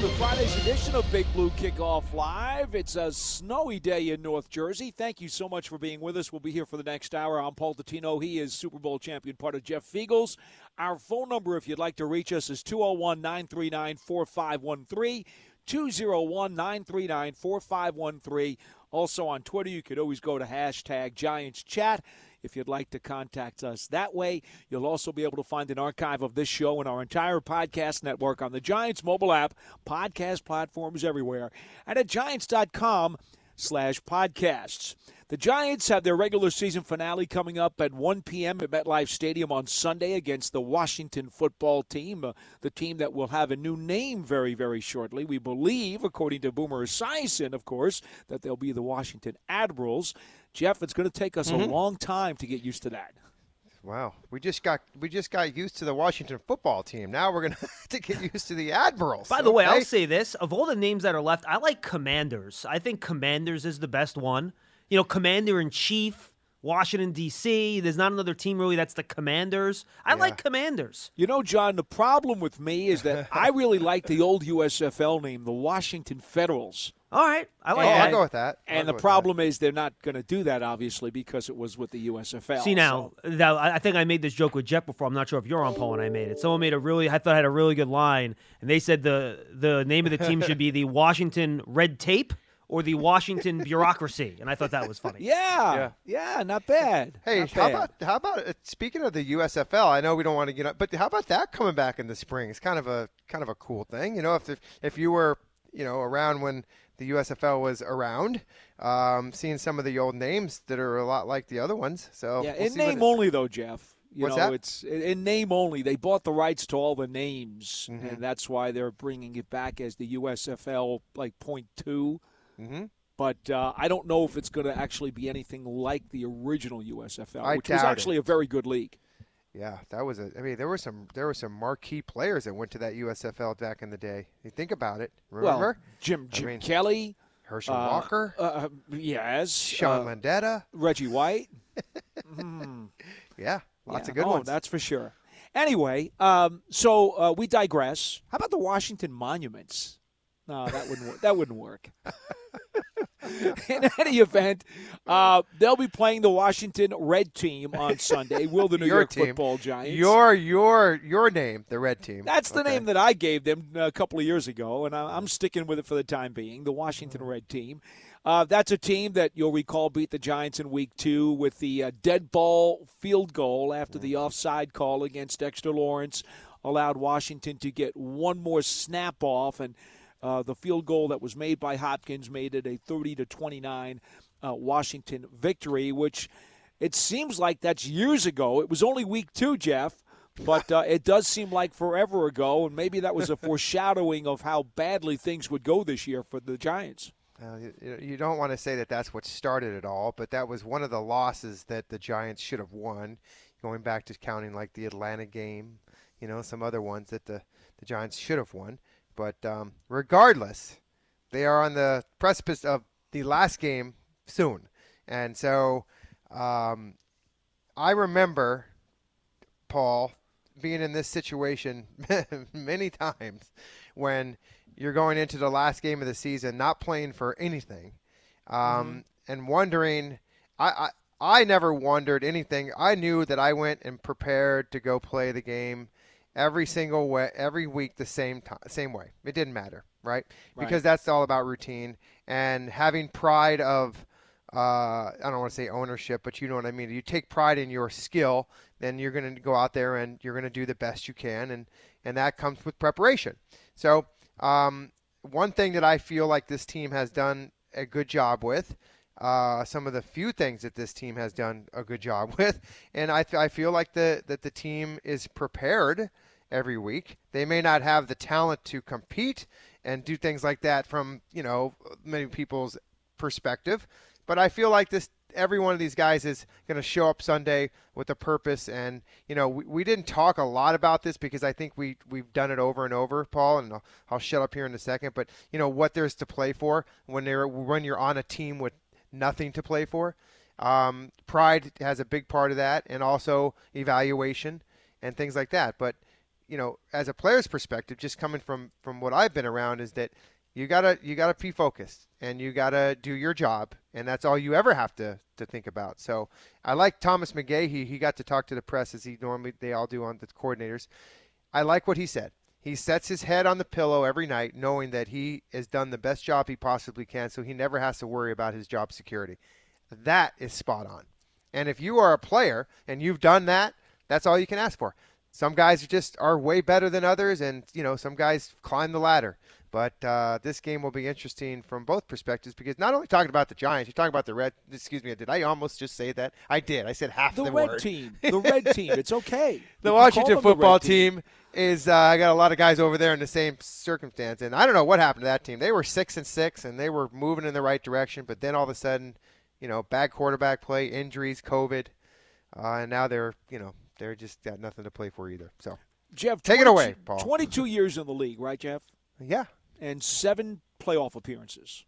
To Friday's edition of Big Blue Kickoff Live. It's a snowy day in North Jersey. Thank you so much for being with us. We'll be here for the next hour. I'm Paul Dottino. He is Super Bowl champion, part of Jeff Feagles. Our phone number, if you'd like to reach us, is 201 939 4513. 201 939 4513. Also on Twitter, you could always go to hashtag Giants Chat if you'd like to contact us that way. You'll also be able to find an archive of this show and our entire podcast network on the Giants mobile app, podcast platforms everywhere, and at giants.com slash podcasts. The Giants have their regular season finale coming up at 1 p.m. at MetLife Stadium on Sunday against the Washington football team, uh, the team that will have a new name very, very shortly. We believe, according to Boomer Esiason, of course, that they'll be the Washington Admirals. Jeff, it's going to take us a mm-hmm. long time to get used to that. Wow, we just got we just got used to the Washington football team. Now we're gonna have to get used to the Admirals. By the way, I'll say this: of all the names that are left, I like Commanders. I think Commanders is the best one. You know, Commander in Chief, Washington D.C. There's not another team really that's the Commanders. I like Commanders. You know, John, the problem with me is that I really like the old USFL name, the Washington Federals. All right, I like Oh, that. I'll go with that. I'll And the problem is they're not going to do that, obviously, because it was with the USFL. See now, that, I I think I made this joke with Jeff before. I'm not sure if you're on Paul when I made it. Someone made a really, I thought I had a really good line, and they said the the name of the team should be the Washington Red Tape or the Washington Bureaucracy, and I thought that was funny. Yeah, yeah, not bad. Hey, Not how bad. about how about uh, speaking of the USFL? I know we don't want to get up, but how about that coming back in the spring? It's kind of a kind of a cool thing, you know. If if, if you were you know around when the USFL was around, um, seeing some of the old names that are a lot like the other ones. So Yeah, we'll in name only though, Jeff. You What's know, that? it's in in name only. They bought the rights to all the names, Mm-hmm. and that's why they're bringing it back as the USFL like point 2 Mm-hmm. But uh, I don't know if it's going to actually be anything like the original USFL, I which was doubt it. actually a very good league. Yeah, that was a. I mean, there were some there were some marquee players that went to that USFL back in the day. You think about it. Remember Well, Jim I Jim mean, Kelly, Herschel uh, Walker, uh, uh, yes, Sean uh, Landeta. Reggie White. Yeah, lots Yeah, of good oh, ones. That's for sure. Anyway, um, so uh, we digress. How about the Washington Monuments? No, that wouldn't work. That wouldn't work. In any event, uh, they'll be playing the Washington Red Team on Sunday. Will the New Your York team. Football Giants? Your your your name, the red team. That's the Okay. name that I gave them a couple of years ago, and I- I'm sticking with it for the time being. The Washington Red Team. Uh, that's a team that you'll recall beat the Giants in Week Two with the uh, dead ball field goal after the offside call against Dexter Lawrence allowed Washington to get one more snap off, and uh, the field goal that was made by Hopkins made it a 30 to 29 uh, Washington victory, which it seems like that's years ago. It was only Week Two, Jeff. But uh, it does seem like forever ago, and maybe that was a foreshadowing of how badly things would go this year for the Giants. Uh, you, you don't want to say that that's what started it all, but that was one of the losses that the Giants should have won. Going back to counting like the Atlanta game, you know, some other ones that the, the Giants should have won. But um, regardless, they are on the precipice of the last game soon. And so um, I remember, Paul, being in this situation many times when you're going into the last game of the season, not playing for anything, um, and wondering. I, I I never wondered anything. I knew that I went and prepared to go play the game every single way, every week, the same time, same way. It didn't matter, right? Because that's all about routine and having pride of. Uh, I don't want to say ownership, but you know what I mean. You take pride in your skill, then you're going to go out there and you're going to do the best you can, and and that comes with preparation. So um, one thing that I feel like this team has done a good job with, uh, some of the few things that this team has done a good job with, and I, I feel like the that the team is prepared every week. They may not have the talent to compete and do things like that from you know many people's perspective, but I feel like this every one of these guys is going to show up Sunday with a purpose. And you know, we, we didn't talk a lot about this because I think we we've done it over and over, Paul. And I'll, I'll shut up here in a second. But you know what there's to play for when they're when you're on a team with nothing to play for. Um, pride has a big part of that, and also evaluation and things like that. But you know, as a player's perspective, just coming from from what I've been around, is that you gotta you gotta be focused and you gotta do your job, and that's all you ever have to to think about. So I like Thomas McGaughey. He got to talk to the press as he normally they all do on the coordinators. I like what he said. He sets his head on the pillow every night, knowing that he has done the best job he possibly can, so he never has to worry about his job security. That is spot on. And if you are a player and you've done that, that's all you can ask for. Some guys just are way better than others, and you know some guys climb the ladder. But uh, this game will be interesting from both perspectives because not only talking about the Giants, you're talking about the red. Excuse me, did I almost just say that? I did. I said half the, the, red word. team. The red team. It's okay. the You Washington them the football team. team is. Uh, I got a lot of guys over there in the same circumstance, and I don't know what happened to that team. They were six and six, and they were moving in the right direction, but then all of a sudden, you know, bad quarterback play, injuries, COVID, uh, and now they're, you know, they're just got nothing to play for either. So Jeff, Take it away, Paul. 22 years in the league, right, Jeff? yeah. And seven playoff appearances.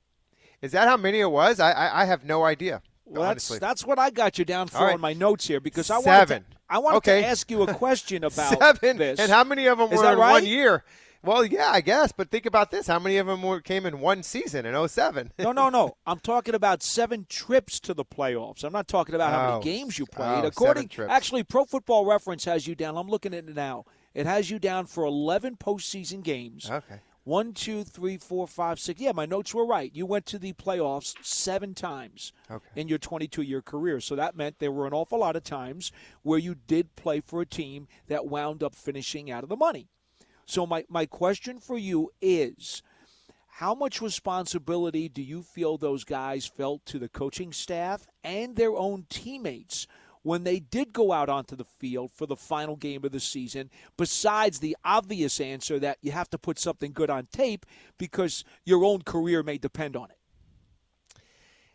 Is that how many it was? I I, I have no idea. Well, that's honestly. that's what I got you down for right. on my notes here because I Seven. wanted to, I wanted Okay. to ask you a question about Seven. this. And how many of them Is were in right? one year? Well, yeah, I guess. But think about this: how many of them were, came in one season in 07? no, no, no. I'm talking about seven trips to the playoffs. I'm not talking about how Oh. many games you Oh, played. seven According, trips. actually, Pro Football Reference has you down. I'm looking at it now. It has you down for 11 postseason games. Okay. One, two, three, four, five, six. Yeah, my notes were right. You went to the playoffs seven times Okay. in your 22 year career. So that meant there were an awful lot of times where you did play for a team that wound up finishing out of the money. So my, my question for you is how much responsibility do you feel those guys felt to the coaching staff and their own teammates when they did go out onto the field for the final game of the season, besides the obvious answer that you have to put something good on tape because your own career may depend on it?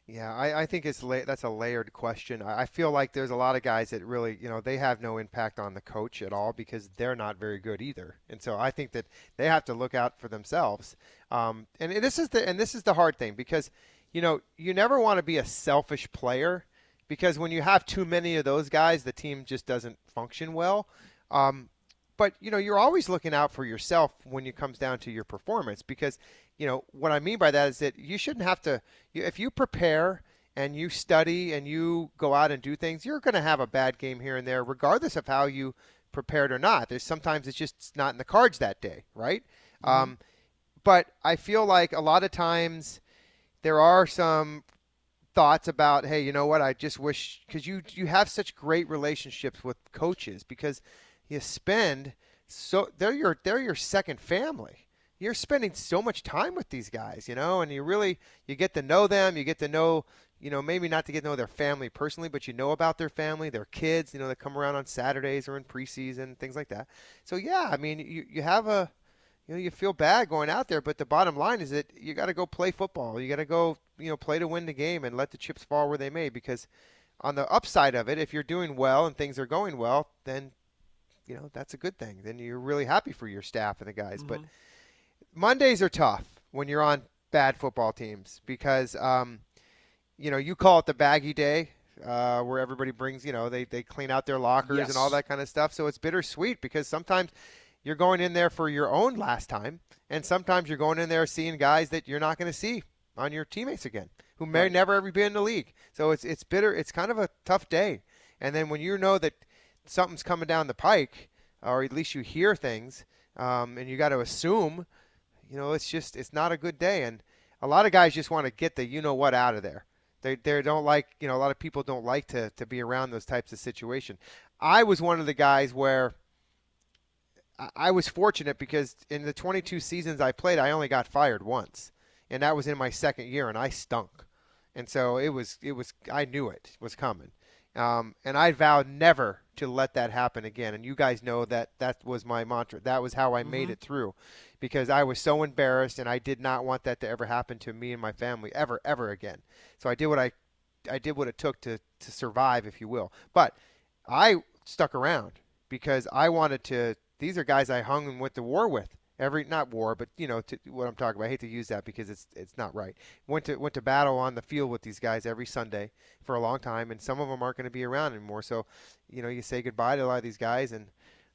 Yeah, I, I think it's la- that's a layered question. I, I feel like there's a lot of guys that really, you know, they have no impact on the coach at all because they're not very good either. And so I think that they have to look out for themselves. Um, and this is the and this is the hard thing because, you know, you never want to be a selfish player because when you have too many of those guys, the team just doesn't function well. Um, but you know you're always looking out for yourself when it comes down to your performance because you know what I mean by that is that you shouldn't have to you, if you prepare and you study and you go out and do things you're going to have a bad game here and there regardless of how you prepared or not. There's sometimes it's just not in the cards that day right? Um, but I feel like a lot of times there are some thoughts about hey you know what? I just wish because you you have such great relationships with coaches because you spend so they're your they're your second family. You're spending so much time with these guys, you know, and you really you get to know them. You get to know, you know, maybe not to get to know their family personally, but you know about their family, their kids, you know, that come around on Saturdays or in preseason, things like that. So yeah, I mean, you you have a you know, you feel bad going out there, but the bottom line is that you got to go play football. You got to go, you know, play to win the game and let the chips fall where they may. Because on the upside of it, if you're doing well and things are going well, then you know that's a good thing. Then you're really happy for your staff and the guys. But Mondays are tough when you're on bad football teams because um, you know you call it the baggy day. Uh, where everybody brings, you know, they, they clean out their lockers Yes. and all that kind of stuff. So it's bittersweet because sometimes you're going in there for your own last time, and sometimes you're going in there seeing guys that you're not going to see on your teammates again, who may Right. never ever be in the league. So it's it's bitter. It's kind of a tough day. And then when you know that something's coming down the pike, or at least you hear things, um, and you got to assume, you know, it's just it's not a good day. And a lot of guys just want to get the you know what out of there. They they don't like you know a lot of people don't like to to be around those types of situation. I was one of the guys where I- I was fortunate because in the 22 seasons I played, I only got fired once, and that was in my second year, and I stunk, and so it was it was I knew it was coming, um, and I vowed never to let that happen again. And you guys know that that was my mantra. That was how I made it through, because I was so embarrassed, and I did not want that to ever happen to me and my family ever ever again. So I did what I I did what it took to to survive, if you will. But I stuck around because I wanted to. These are guys I hung and went to war with every not war, but you know to, what I'm talking about. I hate to use that because it's it's not right. Went to went to battle on the field with these guys every Sunday for a long time, and some of them aren't going to be around anymore. So, you know, you say goodbye to a lot of these guys, and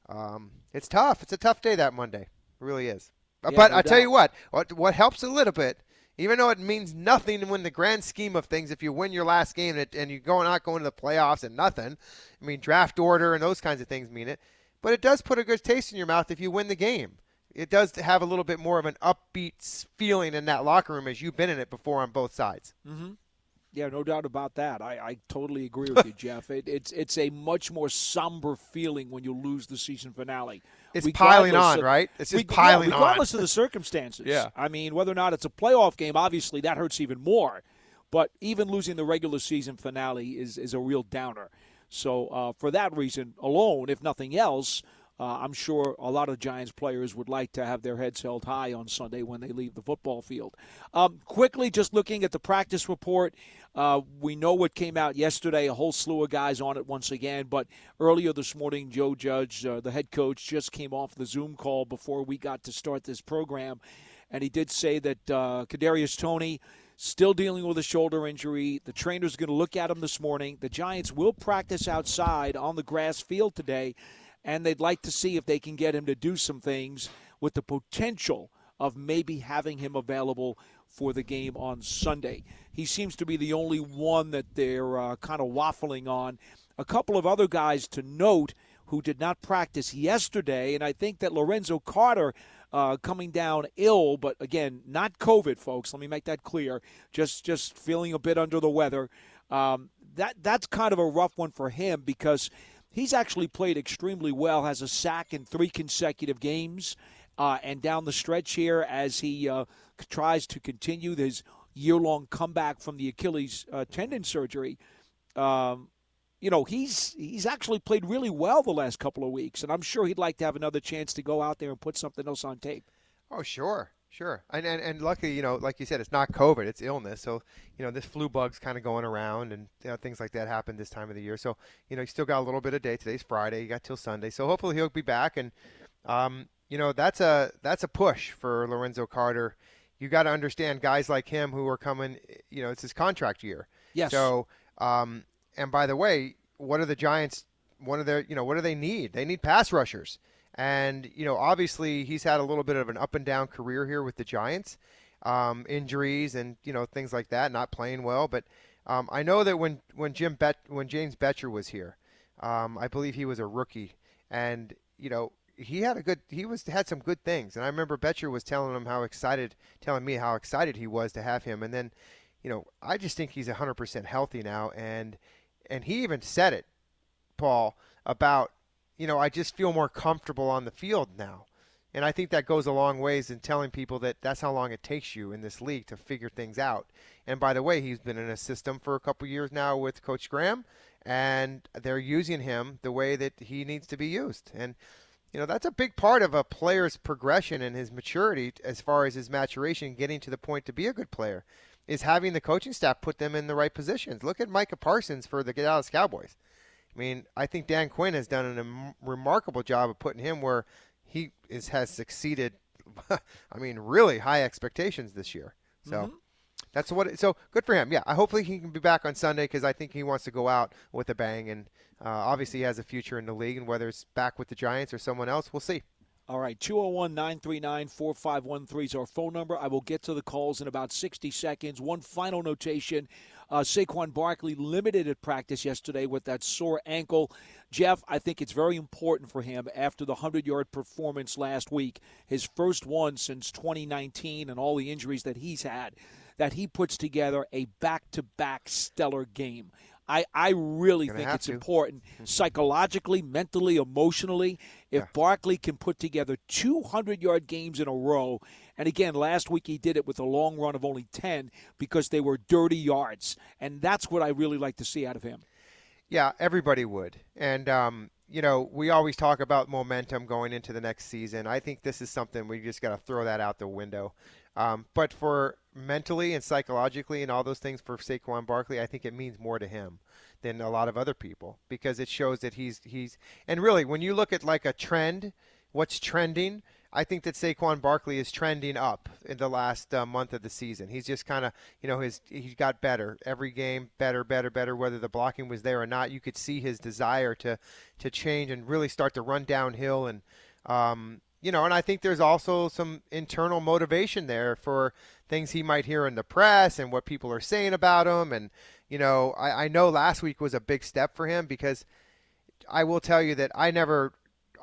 um, it's tough. It's a tough day that Monday. It really is. Yeah, but no I tell you what, what what helps a little bit. Even though it means nothing in the grand scheme of things, if you win your last game and, and you're going not going to the playoffs and nothing, I mean draft order and those kinds of things mean it. But it does put a good taste in your mouth if you win the game. It does have a little bit more of an upbeat feeling in that locker room as you've been in it before on both sides. Yeah, no doubt about that. I, I totally agree with you, Jeff. It, it's it's a much more somber feeling when you lose the season finale. It's piling on, of- right? It's just reg- yeah, piling on. regardless of the circumstances. Yeah. I mean, whether or not it's a playoff game, obviously that hurts even more. But even losing the regular season finale is is a real downer. So uh, for that reason alone, if nothing else, uh, I'm sure a lot of Giants players would like to have their heads held high on Sunday when they leave the football field. Um, quickly, just looking at the practice report, uh, we know what came out yesterday. A whole slew of guys on it once again. But earlier this morning, Joe Judge, uh, the head coach, just came off the Zoom call before we got to start this program, and he did say that uh, Kadarius Toney still dealing with a shoulder injury. The trainer's going to look at him this morning. The Giants will practice outside on the grass field today, and they'd like to see if they can get him to do some things with the potential of maybe having him available for the game on Sunday. He seems to be the only one that they're uh, kind of waffling on. A couple of other guys to note who did not practice yesterday, and I think that Lorenzo Carter uh, coming down ill, but again, not COVID, folks. Let me make that clear. Just just feeling a bit under the weather. Um, that that's kind of a rough one for him because he's actually played extremely well. Has a sack in three consecutive games, uh, and down the stretch here as he uh, tries to continue his year-long comeback from the Achilles uh, tendon surgery. Um, you know he's he's actually played really well the last couple of weeks, and I'm sure he'd like to have another chance to go out there and put something else on tape. Oh, sure, sure. And, and and luckily, you know, like you said, it's not COVID; it's illness. So, you know, this flu bug's kind of going around, and you know, things like that happen this time of the year. So, you know, you still got a little bit of day. Today's Friday. You got till Sunday. So hopefully he'll be back. And, um, you know, that's a that's a push for Lorenzo Carter. You got to understand guys like him who are coming. You know, it's his contract year. Yes. So, um, and by the way, what are the Giants? One of their, you know, what do they need? They need pass rushers. And, you know, obviously he's had a little bit of an up and down career here with the Giants, um, injuries and, you know, things like that, not playing well. But um, I know that when, when Jim Bet, when James Bettcher was here, um, I believe he was a rookie. And, you know, he had a good, he was, had some good things. And I remember Bettcher was telling him how excited, telling me how excited he was to have him. And then, you know, I just think he's 100% healthy now. And, and he even said it, Paul, about, you know, I just feel more comfortable on the field now. And I think that goes a long ways in telling people that that's how long it takes you in this league to figure things out. And by the way, he's been in a system for a couple years now with Coach Graham, and they're using him the way that he needs to be used. And you know that's a big part of a player's progression and his maturity as far as his maturation, getting to the point to be a good player, is having the coaching staff put them in the right positions. Look at Micah Parsons for the Dallas Cowboys. I mean, I think Dan Quinn has done a em- remarkable job of putting him where he is has succeeded. I mean, really high expectations this year. So that's what. It, so good for him. Yeah, I hopefully he can be back on Sunday because I think he wants to go out with a bang, and uh, obviously he has a future in the league. And whether it's back with the Giants or someone else, we'll see. All right, 201 939 4513 is our phone number. I will get to the calls in about 60 seconds. One final notation uh, Saquon Barkley limited at practice yesterday with that sore ankle. Jeff, I think it's very important for him after the 100 yard performance last week, his first one since 2019 and all the injuries that he's had, that he puts together a back to back stellar game. I, I really Gonna think it's to. important psychologically, mentally, emotionally. If Barkley can put together 200 yard games in a row, and again, last week he did it with a long run of only 10 because they were dirty yards. And that's what I really like to see out of him. Yeah, everybody would. And, um, you know, we always talk about momentum going into the next season. I think this is something we just got to throw that out the window. Um, but for mentally and psychologically and all those things for Saquon Barkley, I think it means more to him than a lot of other people because it shows that he's he's and really when you look at like a trend, what's trending, I think that Saquon Barkley is trending up in the last uh, month of the season. He's just kind of, you know, his he got better every game, better, better, better. Whether the blocking was there or not, you could see his desire to to change and really start to run downhill and. Um, you know, and I think there's also some internal motivation there for things he might hear in the press and what people are saying about him. And, you know, I, I know last week was a big step for him because I will tell you that I never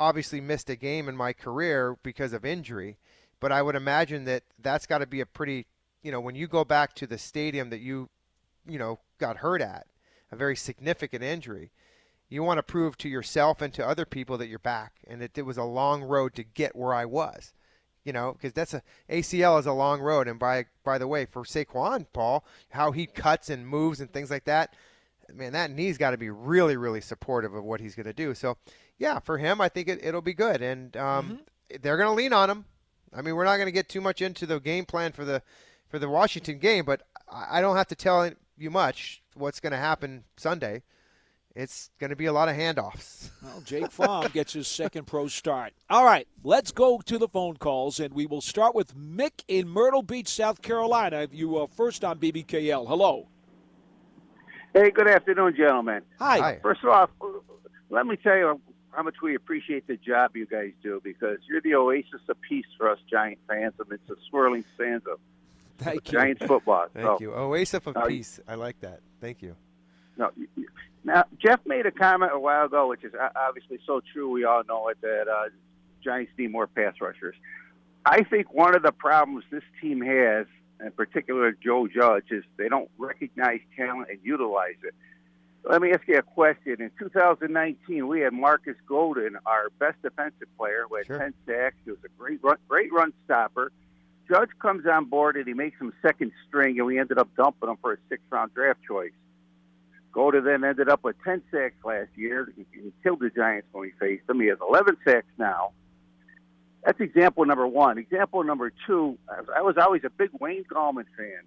obviously missed a game in my career because of injury, but I would imagine that that's got to be a pretty, you know, when you go back to the stadium that you, you know, got hurt at, a very significant injury you want to prove to yourself and to other people that you're back and that it was a long road to get where I was. You know, because that's a ACL is a long road, and by by the way, for Saquon Paul, how he cuts and moves and things like that, man, that knee's got to be really, really supportive of what he's going to do. So, yeah, for him, I think it, it'll be good, and um, mm-hmm. they're going to lean on him. I mean, we're not going to get too much into the game plan for the for the Washington game, but I don't have to tell you much what's going to happen Sunday it's going to be a lot of handoffs. Well, Jake Fromm gets his second pro start. All right, let's go to the phone calls, and we will start with Mick in Myrtle Beach, South Carolina. You are first on BBKL. Hello. Hey, good afternoon, gentlemen. Hi. Hi. First of all, let me tell you how much we appreciate the job you guys do because you're the oasis of peace for us Giant fans It's a swirling sands of Thank Giants football. Thank so, you. Oasis of uh, peace. I like that. Thank you. No, now Jeff made a comment a while ago, which is obviously so true. We all know it that uh, Giants need more pass rushers. I think one of the problems this team has, in particular Joe Judge, is they don't recognize talent and utilize it. Let me ask you a question. In 2019, we had Marcus Golden, our best defensive player, who had sure. 10 sacks. He was a great run, great run stopper. Judge comes on board and he makes him second string, and we ended up dumping him for a sixth round draft choice. Golden then ended up with 10 sacks last year. He killed the Giants when he faced them. He has 11 sacks now. That's example number one. Example number two, I was always a big Wayne Gallman fan.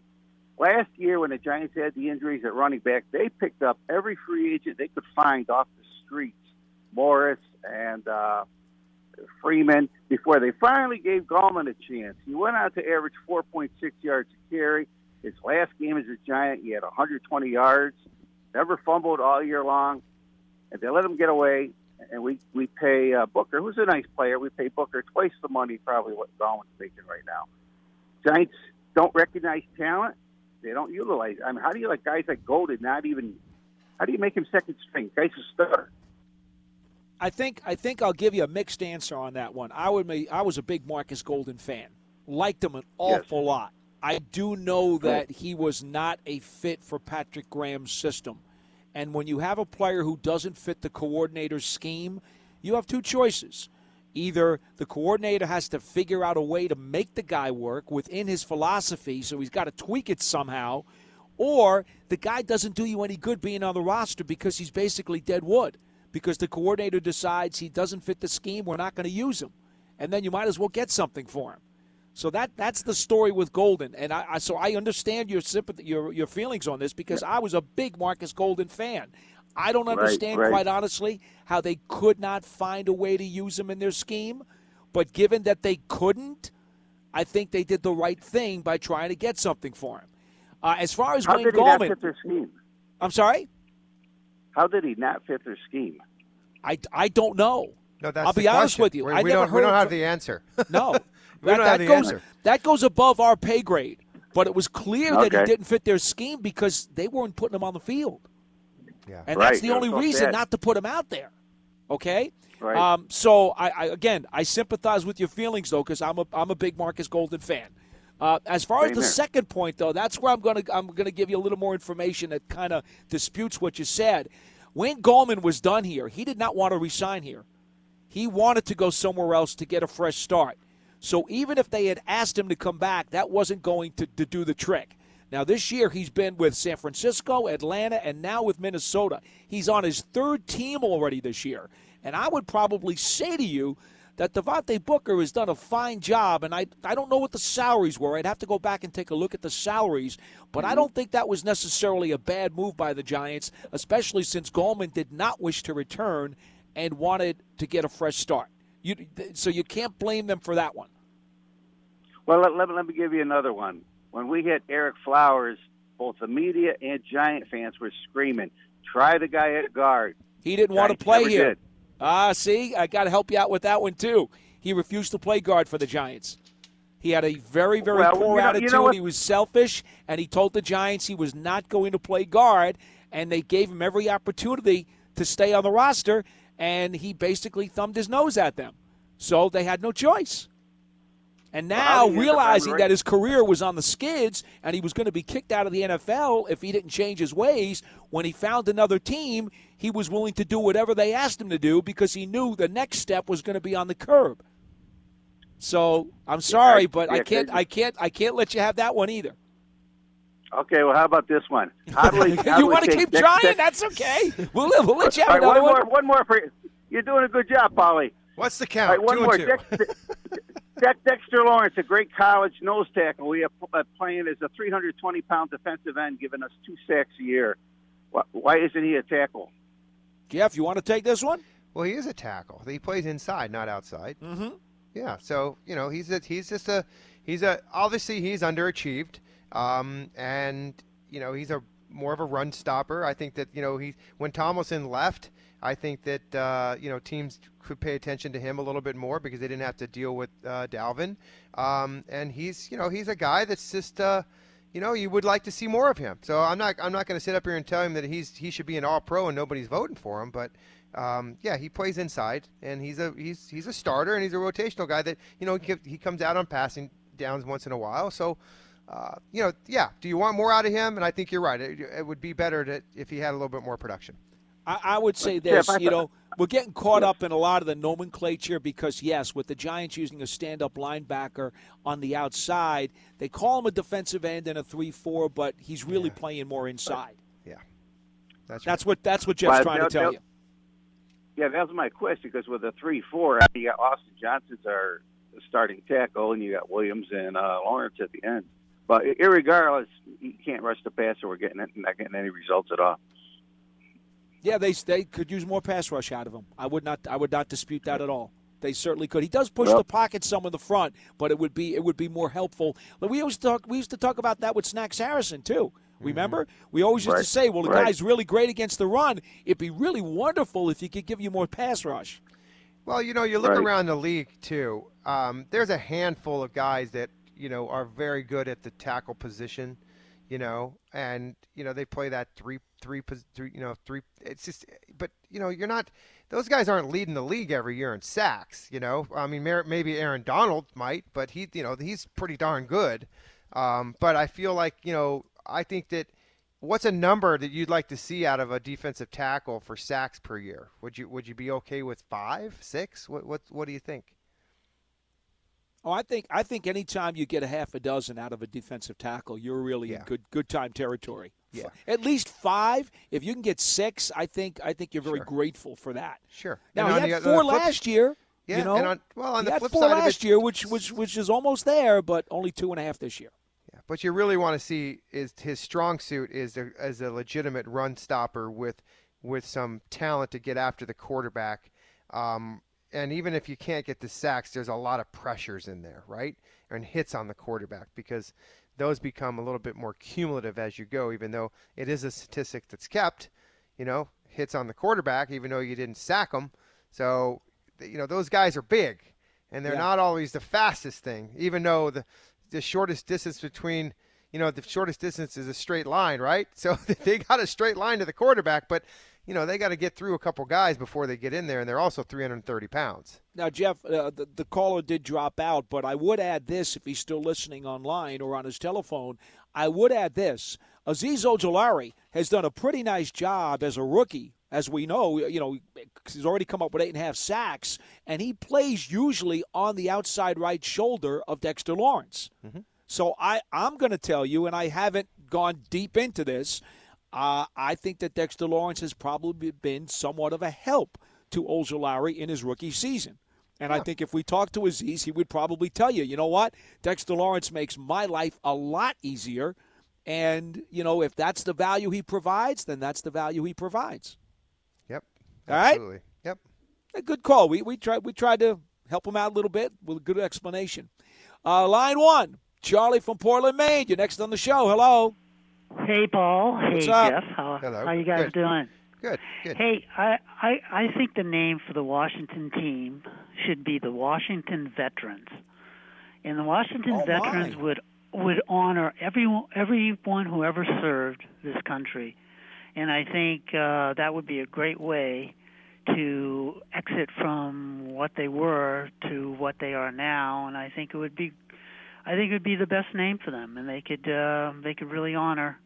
Last year, when the Giants had the injuries at running back, they picked up every free agent they could find off the streets Morris and uh, Freeman before they finally gave Gallman a chance. He went out to average 4.6 yards a carry. His last game as a Giant, he had 120 yards never fumbled all year long, and they let him get away. And we we pay uh, Booker, who's a nice player. We pay Booker twice the money probably what Gallman's making right now. Giants don't recognize talent. They don't utilize. I mean, how do you like guys like Golden not even? How do you make him second string? Guys a star. I think I think I'll give you a mixed answer on that one. I would I was a big Marcus Golden fan. Liked him an awful yes. lot. I do know that he was not a fit for Patrick Graham's system. And when you have a player who doesn't fit the coordinator's scheme, you have two choices. Either the coordinator has to figure out a way to make the guy work within his philosophy, so he's got to tweak it somehow, or the guy doesn't do you any good being on the roster because he's basically dead wood. Because the coordinator decides he doesn't fit the scheme, we're not going to use him. And then you might as well get something for him. So that that's the story with Golden, and I, I so I understand your sympathy, your your feelings on this because I was a big Marcus Golden fan. I don't understand, right, right. quite honestly, how they could not find a way to use him in their scheme. But given that they couldn't, I think they did the right thing by trying to get something for him. Uh, as far as how Wayne did he Gallman, not fit their scheme? I'm sorry. How did he not fit their scheme? I, I don't know. No, that's I'll the be honest question. with you. We, I we never don't, heard we don't have from, the answer. No, we that, don't that the goes answer. that goes above our pay grade. But it was clear that he didn't fit their scheme because they weren't putting him on the field, Yeah. and Right, that's the that's only so reason sad. not to put him out there. Okay. Right. Um, so I, I again I sympathize with your feelings though because I'm a I'm a big Marcus Golden fan. Uh, as far as the here. second point though, that's where I'm gonna I'm gonna give you a little more information that kind of disputes what you said. Wayne Gallman was done here. He did not want to resign here. He wanted to go somewhere else to get a fresh start. So even if they had asked him to come back, that wasn't going to, to do the trick. Now, this year, he's been with San Francisco, Atlanta, and now with Minnesota. He's on his third team already this year. And I would probably say to you that Devontae Booker has done a fine job, and I I don't know what the salaries were. I'd have to go back and take a look at the salaries, but I mm-hmm. don't think that was necessarily a bad move by the Giants, especially since Gallman did not wish to return and wanted to get a fresh start. You, so you can't blame them for that one. Well, let, let, let me give you another one. When we hit Ereck Flowers, both the media and Giant fans were screaming, "Try the guy at guard." He didn't want to play here. did. Ah, see, I got to help you out with that one too. He refused to play guard for the Giants. He had a very, very Well, poor you know- you attitude. know he was selfish, and he told the Giants he was not going to play guard, and they gave him every opportunity to stay on the roster, and he basically thumbed his nose at them. So they had no choice. And now, realizing that his career was on the skids and he was going to be kicked out of the NFL if he didn't change his ways, when he found another team, he was willing to do whatever they asked him to do because he knew the next step was going to be on the curb. So I'm sorry, but I can't. I can't, I can't let you have that one either. Okay, well, how about this one? How do we, how you want to keep trying? That's okay. We'll, we'll let you have right, another one one. more, one more for you. You're doing a good job, Polly. What's the count? right, one two more. and two. Dex, Dex, Dexter Lawrence, a great college nose tackle. We are uh, playing as a 320 pound defensive end, giving us two sacks a year. Why, why isn't he a tackle? Jeff, you want to take this one? Well, he is a tackle. He plays inside, not outside. Mm-hmm. Yeah, so you know he's a, he's just a he's a obviously he's underachieved, um, and you know he's a more of a run stopper. I think that you know he when Tomlinson left, I think that uh, you know teams could pay attention to him a little bit more because they didn't have to deal with uh, Dalvin, um, and he's you know he's a guy that's just. Uh, you know, you would like to see more of him. So I'm not I'm not going to sit up here and tell him that he's he should be an All Pro and nobody's voting for him. But um, yeah, he plays inside and he's a he's he's a starter and he's a rotational guy that you know he, he comes out on passing downs once in a while. So uh, you know, yeah. Do you want more out of him? And I think you're right. It, it would be better to, if he had a little bit more production. I, I would say this, I you know, we're getting caught up in a lot of the nomenclature because, yes, with the Giants using a stand up linebacker on the outside, they call him a defensive end and a 3 4, but he's really playing more inside. Yeah, that's That's what that's what Jeff's Well, trying to tell you. Yeah, that was my question because with a three-four, you got Austin Johnson's our starting tackle, and you got Williams and uh, Lawrence at the end. But irregardless, you can't rush the passer. We're getting not getting any results at all. Yeah, they they could use more pass rush out of him. I would not I would not dispute that at all. They certainly could. He does push Well- the pocket some in the front, but it would be it would be more helpful. Like we always talk we used to talk about that with Snacks Harrison too. Remember? We always used to say, well, the Right. guy's really great against the run. It'd be really wonderful if he could give you more pass rush. Well, you know, you look Right. around the league too. Um, there's a handful of guys that you know are very good at the tackle position, you know, and you know they play that three, three, you know, three. It's just, but you know, you're not. Those guys aren't leading the league every year in sacks. You know, I mean, maybe Aaron Donald might, but he, you know, he's pretty darn good. Um, but I feel like you know, I think that. What's a number that you'd like to see out of a defensive tackle for sacks per year? Would you would you be okay with five, six? What what what do you think? Oh, I think I think anytime you get a half a dozen out of a defensive tackle, you're really in good good time territory. Yeah. At least five. If you can get six, I think I think you're very Sure. grateful for that. Sure. Now And he had the- four last year. Yeah, you know, and on, well, on he the flip four side of last it, year, which which which is almost there, but only two and a half this year. Yeah, but you really want to see is his strong suit is a, as a legitimate run stopper with with some talent to get after the quarterback. Um, and even if you can't get the sacks, there's a lot of pressures in there, right? And hits on the quarterback because those become a little bit more cumulative as you go. Even though it is a statistic that's kept, you know, hits on the quarterback, even though you didn't sack them. So, you know, those guys are big, and they're Yeah. not always the fastest thing. Even though the the shortest distance between you know the shortest distance is a straight line right so they got a straight line to the quarterback but you know they got to get through a couple guys before they get in there and they're also 330 pounds Now, Jeff, uh, the, the caller did drop out, but I would add this if he's still listening online or on his telephone. I would add this: Azeez Ojulari has done a pretty nice job as a rookie. As we know, you know, he's already come up with eight and a half sacks, and he plays usually on the outside right shoulder of Dexter Lawrence. So I, I'm going to tell you, and I haven't gone deep into this. Uh, I think that Dexter Lawrence has probably been somewhat of a help to Ojulari in his rookie season. And I think if we talked to Azeez, he would probably tell you, you know what? Dexter Lawrence makes my life a lot easier. And, you know, if that's the value he provides, then that's the value he provides. Yep. All right? Absolutely. Yep. A good call. We, we, tried, we tried to help him out a little bit with a good explanation. Uh, line one, Charlie from Portland, Maine. You're next on the show. Hello. Hey, Paul. What's hey, up? Jeff. How, Hello. how you guys Good. doing? Good. Good. Hey, I, I I think the name for the Washington team should be the Washington Veterans, and the Washington Oh, my. Veterans would would honor everyone everyone who ever served this country, and I think uh, that would be a great way to exit from what they were to what they are now, and I think it would be. I think it would be the best name for them, and they could uh, they could really honor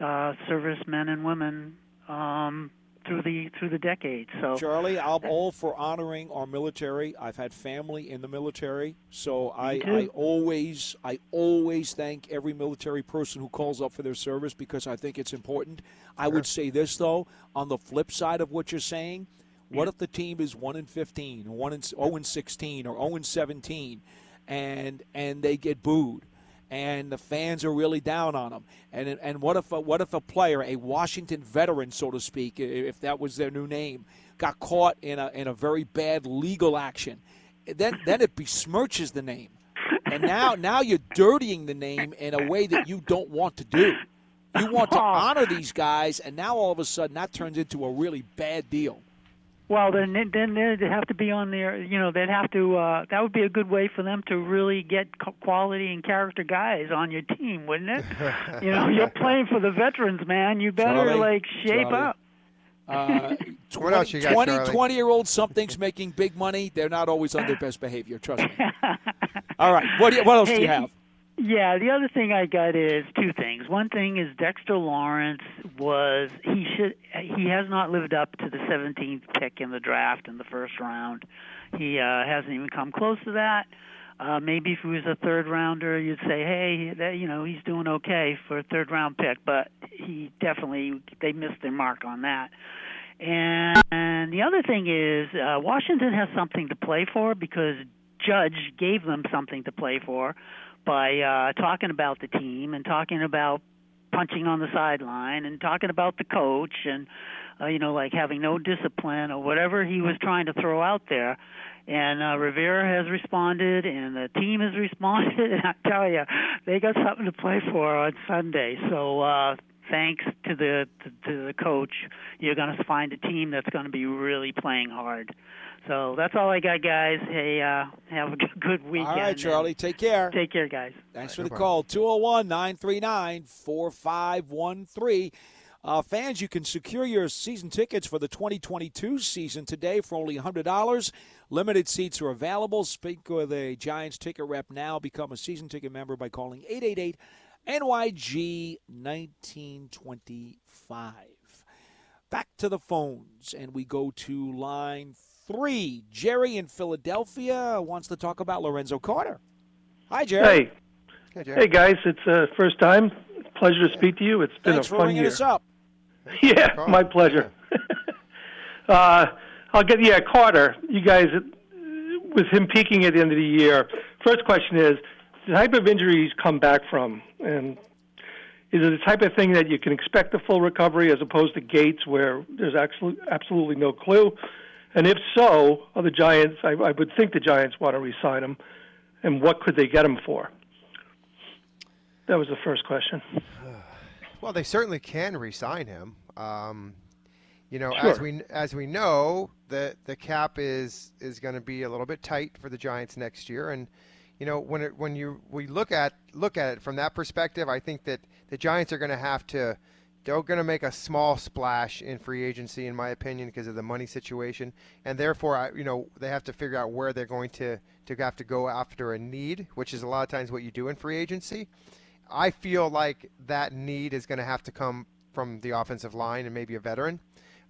uh, servicemen and women um, through the through the decades. So Charlie, I'm all for honoring our military. I've had family in the military, so I. I always I always thank every military person who calls up for their service because I think it's important. I would say this though, on the flip side of what you're saying, what if the team is one in 15, or one in 0 and 16, or 0 and 17, and and they get booed? And the fans are really down on them. And and what if a, what if a player, a Washington veteran, so to speak, if that was their new name, got caught in a in a very bad legal action? Then then it besmirches the name, and now now you're dirtying the name in a way that you don't want to do. You want to oh. honor these guys, and now all of a sudden that turns into a really bad deal. Well, then then they'd have to be on their you know they'd have to uh, that would be a good way for them to really get quality and character guys on your team, wouldn't it? you know, you're playing for the veterans, man. You better Charlie, like shape Charlie. up. Uh, What else you got, 20, Charlie? 20 year old something's making big money. They're not always on their best behavior. Trust me. All right. What, do you, what else do you have? Yeah, the other thing I got is two things. One thing is Dexter Lawrence was he should he has not lived up to the 17th pick in the draft in the first round. He uh, hasn't even come close to that. Uh, maybe if he was a third rounder, you'd say, hey, that, you know, he's doing okay for a third round pick, but he definitely they missed their mark on that. And, the other thing is uh, Washington has something to play for because Judge gave them something to play for by uh, talking about the team and talking about punching on the sideline and talking about the coach and uh, you know like having no discipline or whatever he was trying to throw out there. And uh, Rivera has responded, and the team has responded. And I tell you, they got something to play for on Sunday. So uh, thanks to the to, to the coach, you're going to find a team that's going to be really playing hard. So that's all I got, guys. Hey, uh, have a good, good weekend. All right, Charlie. Take care. Take care, guys. Thanks for no the call. 201 939 4513. Uh, fans, you can secure your season tickets for the 2022 season today for only $100. Limited seats are available. Speak with a Giants ticket rep now. Become a season ticket member by calling 888 NYG 1925. Back to the phones, and we go to line three. Jerry in Philadelphia wants to talk about Lorenzo Carter. Hi, Jerry. Hey, Hey, Jay. hey guys, it's uh, first time. Pleasure to speak to you. It's been Thanks a for fun year. us up. Yeah, Carl. my pleasure. uh, I'll get yeah, Carter. You guys, uh, with him peaking at the end of the year. First question is the type of injury he's come back from, and is it the type of thing that you can expect a full recovery as opposed to Gates, where there's actually absolutely no clue? And if so, are the Giants? I, I would think the Giants want to re-sign him, and what could they get him for? That was the first question. Well, they certainly can re-sign him. Um, you know, Sure. as we as we know, the the cap is is going to be a little bit tight for the Giants next year, and you know when it when you we look at look at it from that perspective, I think that the Giants are going to have to they're going to make a small splash in free agency, in my opinion, because of the money situation, and therefore, I, you know, they have to figure out where they're going to to have to go after a need, which is a lot of times what you do in free agency. I feel like that need is going to have to come from the offensive line and maybe a veteran.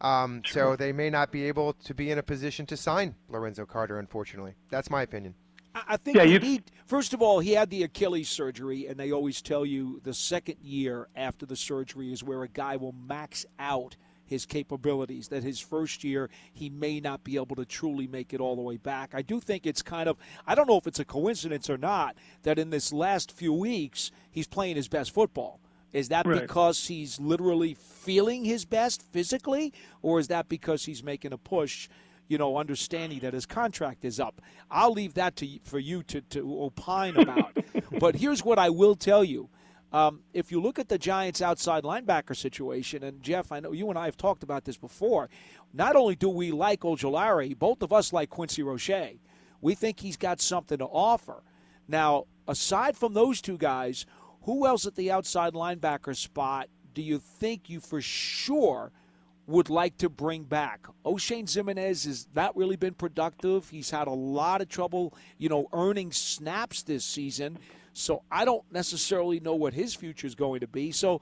Um, so they may not be able to be in a position to sign Lorenzo Carter, unfortunately. That's my opinion. I I think Yeah, you you- need. First of all, he had the Achilles surgery, and they always tell you the second year after the surgery is where a guy will max out his capabilities. That his first year he may not be able to truly make it all the way back. I do think it's kind of I don't know if it's a coincidence or not that in this last few weeks he's playing his best football. Is that Right. because he's literally feeling his best physically, or is that because he's making a push? You know, understanding that his contract is up. I'll leave that to for you to, to opine about. but here's what I will tell you: um, if you look at the Giants' outside linebacker situation, and Jeff, I know you and I have talked about this before. Not only do we like Ojulari, both of us like Quincy Roche. We think he's got something to offer. Now, aside from those two guys, who else at the outside linebacker spot do you think you for sure would like to bring back? Oshane Ximines has not really been productive. He's had a lot of trouble, you know, earning snaps this season. So I don't necessarily know what his future is going to be. So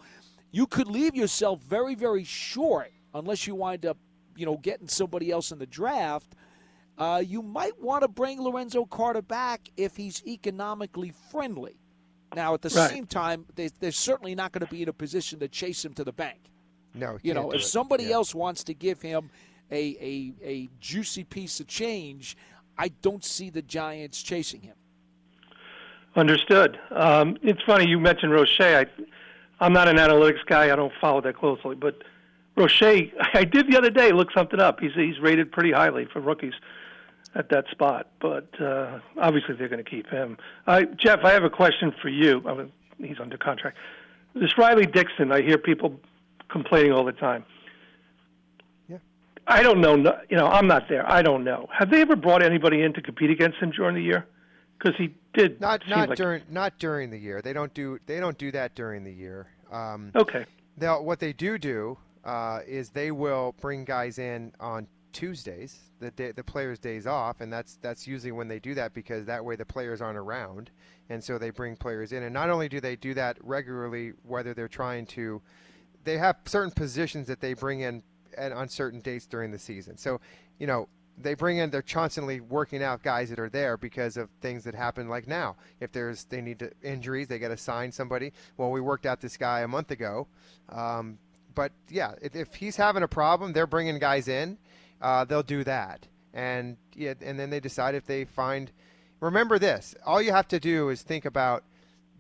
you could leave yourself very, very short unless you wind up, you know, getting somebody else in the draft. Uh, you might want to bring Lorenzo Carter back if he's economically friendly. Now, at the Right. same time, they, they're certainly not going to be in a position to chase him to the bank. No, You know, if it. somebody Yeah. else wants to give him a, a, a juicy piece of change, I don't see the Giants chasing him. Understood. Um, it's funny you mentioned Roche. I, I'm not an analytics guy. I don't follow that closely, but Roche, I did the other day look something up. He's he's rated pretty highly for rookies at that spot, but uh, obviously they're going to keep him. Uh, Jeff, I have a question for you. I mean, he's under contract. This Riley Dixon, I hear people complaining all the time. Yeah. I don't know. You know, I'm not there. I don't know. Have they ever brought anybody in to compete against him during the year? Because he did. Not not like- during not during the year. They don't do they don't do that during the year. Um, Okay. Now, what they do do uh, is they will bring guys in on Tuesdays, the day, the players' days off, and that's that's usually when they do that because that way the players aren't around, and so they bring players in. And not only do they do that regularly, whether they're trying to, they have certain positions that they bring in on certain dates during the season. So, you know. They bring in. They're constantly working out guys that are there because of things that happen. Like now, if there's they need to, injuries, they got to sign somebody. Well, we worked out this guy a month ago, um, but yeah, if, if he's having a problem, they're bringing guys in. Uh, they'll do that, and yeah, and then they decide if they find. Remember this: all you have to do is think about.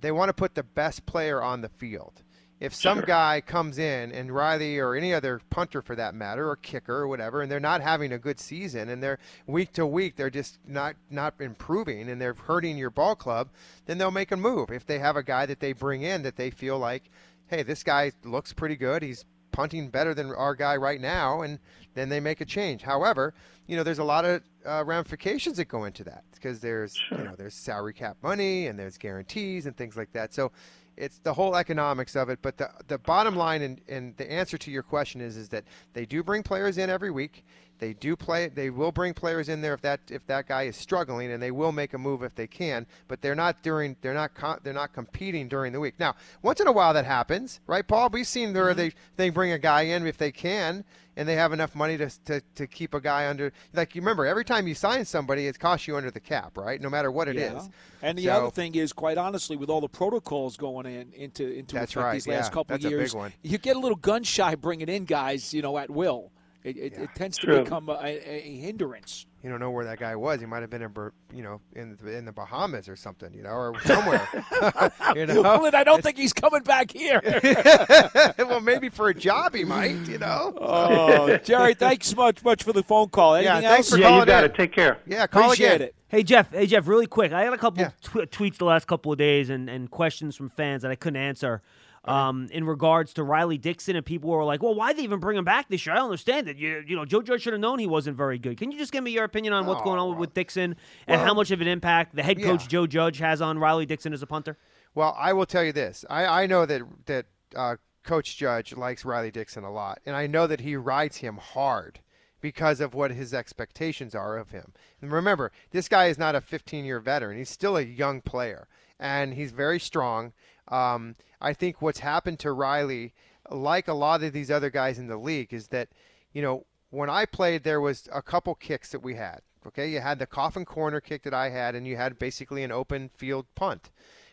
They want to put the best player on the field. If some Sure. guy comes in and Riley or any other punter for that matter or kicker or whatever, and they're not having a good season and they're week to week they're just not not improving and they're hurting your ball club, then they'll make a move. If they have a guy that they bring in that they feel like, hey, this guy looks pretty good, he's punting better than our guy right now, and then they make a change. However, you know, there's a lot of uh, ramifications that go into that because there's you know there's salary cap money and there's guarantees and things like that. So it's the whole economics of it. But the the bottom line and, and the answer to your question is is that they do bring players in every week. They do play. They will bring players in there if that if that guy is struggling, and they will make a move if they can. But they're not during. They're not. They're not competing during the week. Now, once in a while that happens, right, Paul? We've seen where mm-hmm. they they bring a guy in if they can, and they have enough money to, to to keep a guy under. Like you remember, every time you sign somebody, it costs you under the cap, right? No matter what it is. Yeah. And the So- other thing is, quite honestly, with all the protocols going in into into effect right, these last yeah. couple That's of a big years, you get a little gun shy bringing in guys, you know, at will. It, it, it tends to become a, a, a hindrance. You don't know where that guy was. He might have been in, you know, in the, in the Bahamas or something, you know, or somewhere. you know? Well, I don't think he's coming back here. well, maybe for a job he might, you know. Oh, Jerry, thanks much much for the phone call. Anything Yeah, thanks else? for Yeah, you calling got in. it. Take care. Yeah, call Appreciate again. it. Hey Jeff, hey Jeff, really quick. I got a couple tw- tweets the last couple of days and, and questions from fans that I couldn't answer. Um, in regards to Riley Dixon, and people were like, "Well, why did they even bring him back this year?" I don't understand it. You, you know, Joe Judge should have known he wasn't very good. Can you just give me your opinion on what's going on with, with Dixon and how much of an impact the head coach yeah. Joe Judge has on Riley Dixon as a punter? Well, I will tell you this. I, I know that that uh, Coach Judge likes Riley Dixon a lot, and I know that he rides him hard because of what his expectations are of him. And remember, this guy is not a 15-year veteran; he's still a young player, and he's very strong. Um, I think what's happened to Riley, like a lot of these other guys in the league, is that you know when I played, there was a couple kicks that we had. Okay, you had the coffin corner kick that I had, and you had basically an open field punt.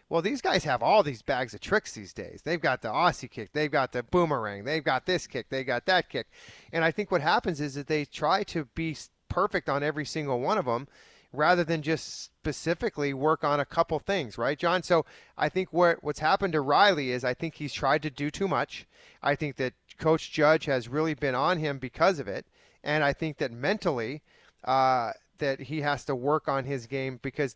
Well, these guys have all these bags of tricks these days. They've got the Aussie kick, they've got the boomerang, they've got this kick, they got that kick. And I think what happens is that they try to be perfect on every single one of them rather than just specifically work on a couple things, right, John? So I think what what's happened to Riley is I think he's tried to do too much. I think that Coach Judge has really been on him because of it, and I think that mentally uh, that he has to work on his game because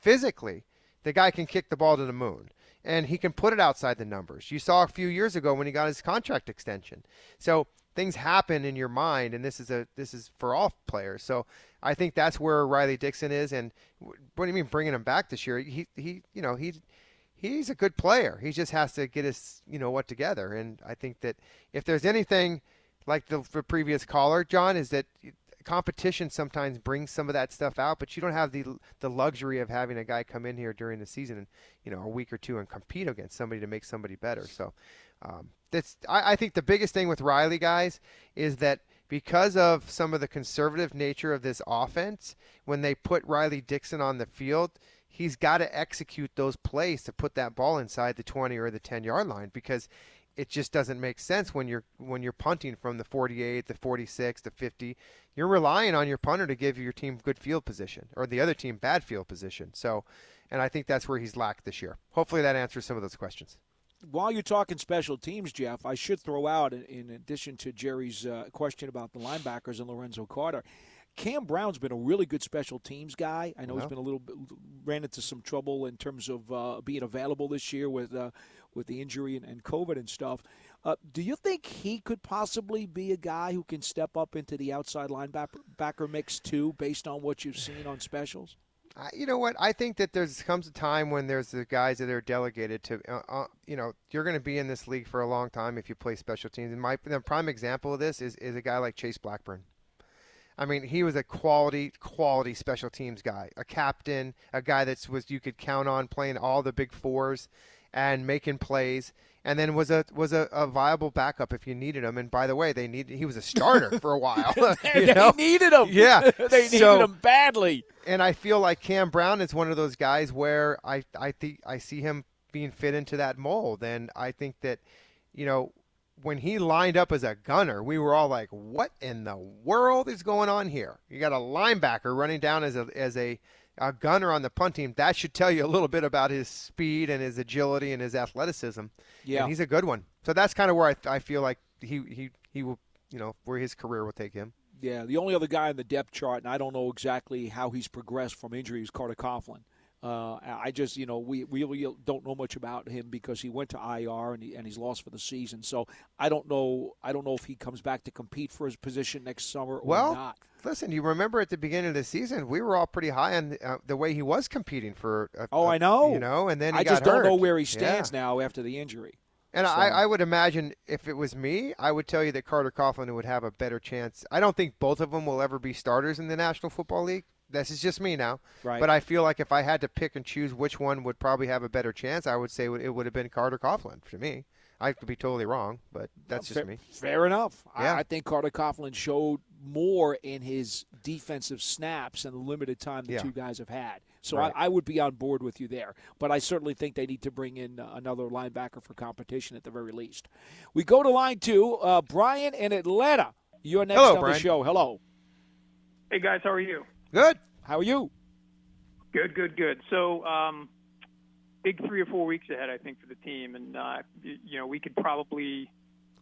physically the guy can kick the ball to the moon and he can put it outside the numbers. You saw a few years ago when he got his contract extension. So things happen in your mind, and this is a this is for all players. So I think that's where Riley Dixon is. And what do you mean bringing him back this year? He he you know he he's a good player. He just has to get his you know what together. And I think that if there's anything like the, the previous caller, John, is that competition sometimes brings some of that stuff out, but you don't have the the luxury of having a guy come in here during the season and you know a week or two and compete against somebody to make somebody better. So um, that's I, I think the biggest thing with Riley guys is that because of some of the conservative nature of this offense, when they put Riley Dixon on the field, he's got to execute those plays to put that ball inside the 20 or the 10 yard line because it just doesn't make sense when you're when you're punting from the 48, the 46, the 50. You're relying on your punter to give your team good field position or the other team bad field position. So, and I think that's where he's lacked this year. Hopefully that answers some of those questions while you're talking special teams, Jeff, I should throw out, in addition to Jerry's uh, question about the linebackers and Lorenzo Carter, Cam Brown's been a really good special teams guy. I know he's been a little bit, ran into some trouble in terms of uh, being available this year with uh, with the injury and, and COVID and stuff. Uh, do you think he could possibly be a guy who can step up into the outside linebacker mix too, based on what you've seen on specials? You know what? I think that there's comes a time when there's the guys that are delegated to. Uh, uh, you know, you're going to be in this league for a long time if you play special teams. And my the prime example of this is is a guy like Chase Blackburn. I mean, he was a quality quality special teams guy, a captain, a guy that was you could count on playing all the big fours and making plays and then was a was a, a, viable backup if you needed him. And by the way, they needed he was a starter for a while. they know? needed him. Yeah, they needed so, him badly. And I feel like Cam Brown is one of those guys where I I think I see him being fit into that mold, and I think that you know when he lined up as a gunner, we were all like, "What in the world is going on here?" You got a linebacker running down as a as a a gunner on the punt team, that should tell you a little bit about his speed and his agility and his athleticism. Yeah, and he's a good one. So that's kind of where I, I feel like he he he will you know where his career will take him. Yeah, the only other guy in the depth chart, and I don't know exactly how he's progressed from injury, is Carter Coughlin. Uh, I just, you know, we, we really don't know much about him because he went to IR and, he, and he's lost for the season. So I don't know. I don't know if he comes back to compete for his position next summer or well, not. Listen, you remember at the beginning of the season, we were all pretty high on the, uh, the way he was competing for. A, oh, I know. You know, and then I just don't hurt. know where he stands yeah. now after the injury. And so. I, I, would imagine if it was me, I would tell you that Carter Coughlin would have a better chance. I don't think both of them will ever be starters in the National Football League. This is just me now. Right. But I feel like if I had to pick and choose which one would probably have a better chance, I would say it would have been Carter Coughlin for me. I could be totally wrong, but that's well, just fair, me. Fair enough. Yeah. I, I, think Carter Coughlin showed more in his defensive snaps and the limited time the yeah. two guys have had. So right. I, I, would be on board with you there. But I certainly think they need to bring in uh, another linebacker for competition at the very least. We go to line two. Uh, Brian in Atlanta. You're next Hello, on Brian. the show. Hello. Hey, guys. How are you? Good. How are you? Good, good, good. So, um, big three or four weeks ahead, I think, for the team, and uh, you know we could probably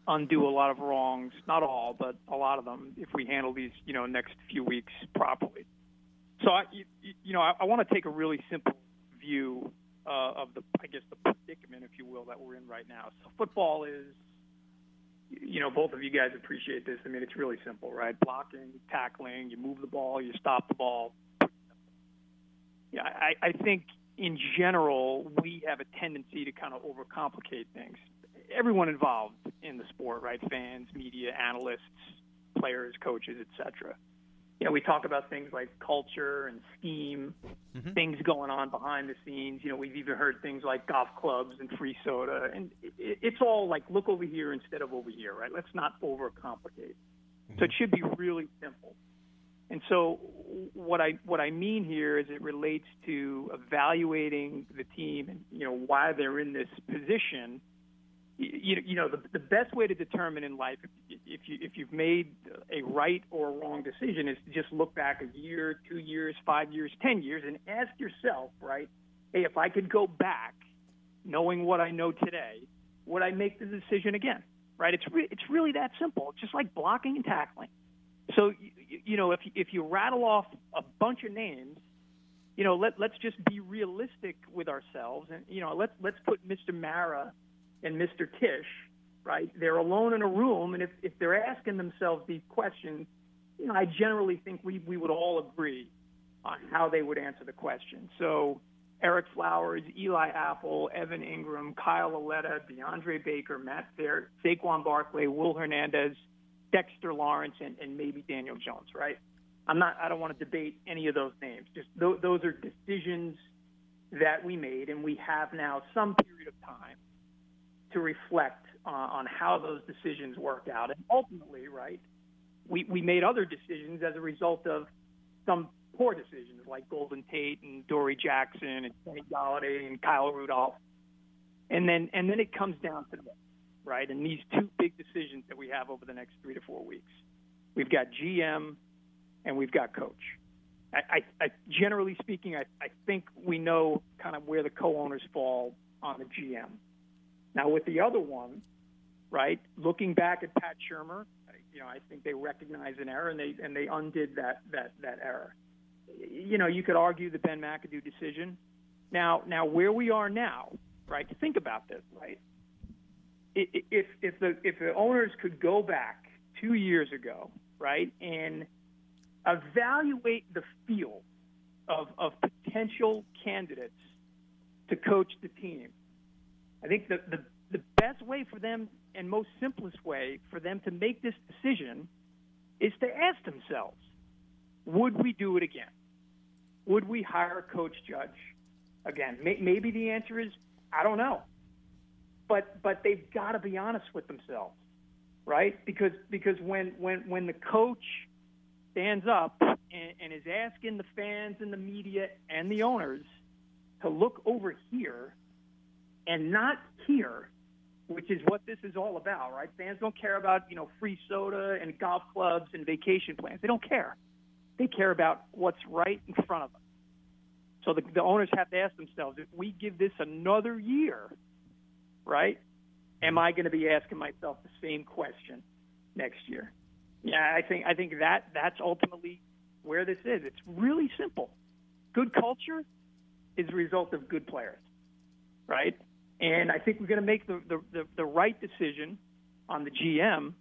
undo a lot of wrongs, not all, but a lot of them, if we handle these, you know, next few weeks properly. So, I, you, know, I, I want to take a really simple view uh, of the, I guess, the predicament, if you will, that we're in right now. So, football is, you know, both of you guys appreciate this. I mean, it's really simple, right? Blocking, tackling, you move the ball, you stop the ball. Yeah, I, I think in general, we have a tendency to kind of overcomplicate things. Everyone involved in the sport, right? Fans, media, analysts, players, coaches, etc. You know, we talk about things like culture and scheme, mm-hmm. things going on behind the scenes. You know, we've even heard things like golf clubs and free soda, and it's all like look over here instead of over here, right? Let's not overcomplicate. Mm-hmm. So it should be really simple. And so what I what I mean here is it relates to evaluating the team and you know why they're in this position. You, you know the, the best way to determine in life if, you if you've made a right or wrong decision is to just look back a year, two years, five years, ten years, and ask yourself, right? Hey, if I could go back, knowing what I know today, would I make the decision again? Right? It's re- it's really that simple. It's just like blocking and tackling. So you, you know, if if you rattle off a bunch of names, you know, let let's just be realistic with ourselves, and you know, let's let's put Mr. Mara and Mr. Tisch, right? They're alone in a room, and if if they're asking themselves these questions, you know, I generally think we we would all agree on how they would answer the question. So. Ereck Flowers, Eli Apple, Evan Engram, Kyle Lauletta, DeAndre Baker, Matt Fair, Saquon Barkley, Will Hernandez, Dexter Lawrence and, and maybe Daniel Jones, right? I'm not. I don't want to debate any of those names. Just th- those are decisions that we made, and we have now some period of time to reflect uh, on how those decisions worked out. And ultimately, right, we we made other decisions as a result of some poor decisions like Golden Tate and Dory Jackson and Kenny Golladay and Kyle Rudolph. And then and then it comes down to this right? And these two big decisions that we have over the next three to four weeks. We've got GM and we've got coach. I, I, I generally speaking, I, I think we know kind of where the co-owners fall on the GM. Now with the other one, right? Looking back at Pat Shurmur, you know, I think they recognized an error and they and they undid that that that error. You know, you could argue the Ben McAdoo decision. Now, now where we are now, right? Think about this, right? if if the if the owners could go back two years ago, right, and evaluate the field of of potential candidates to coach the team, I think the the the best way for them and most simplest way for them to make this decision is to ask themselves, would we do it again? Would we hire Coach Judge again? Maybe the answer is I don't know but but they've got to be honest with themselves, right? Because because when when when the coach stands up and, and is asking the fans and the media and the owners to look over here and not here, which is what this is all about, right? Fans don't care about you know free soda and golf clubs and vacation plans. They don't care. They care about what's right in front of them. So the, the owners have to ask themselves: if we give this another year right? Am I going to be asking myself the same question next year? Yeah, I think I think that that's ultimately where this is. It's really simple. Good culture is a result of good players, right? And I think we're going to make the, the, the, the right decision on the GM,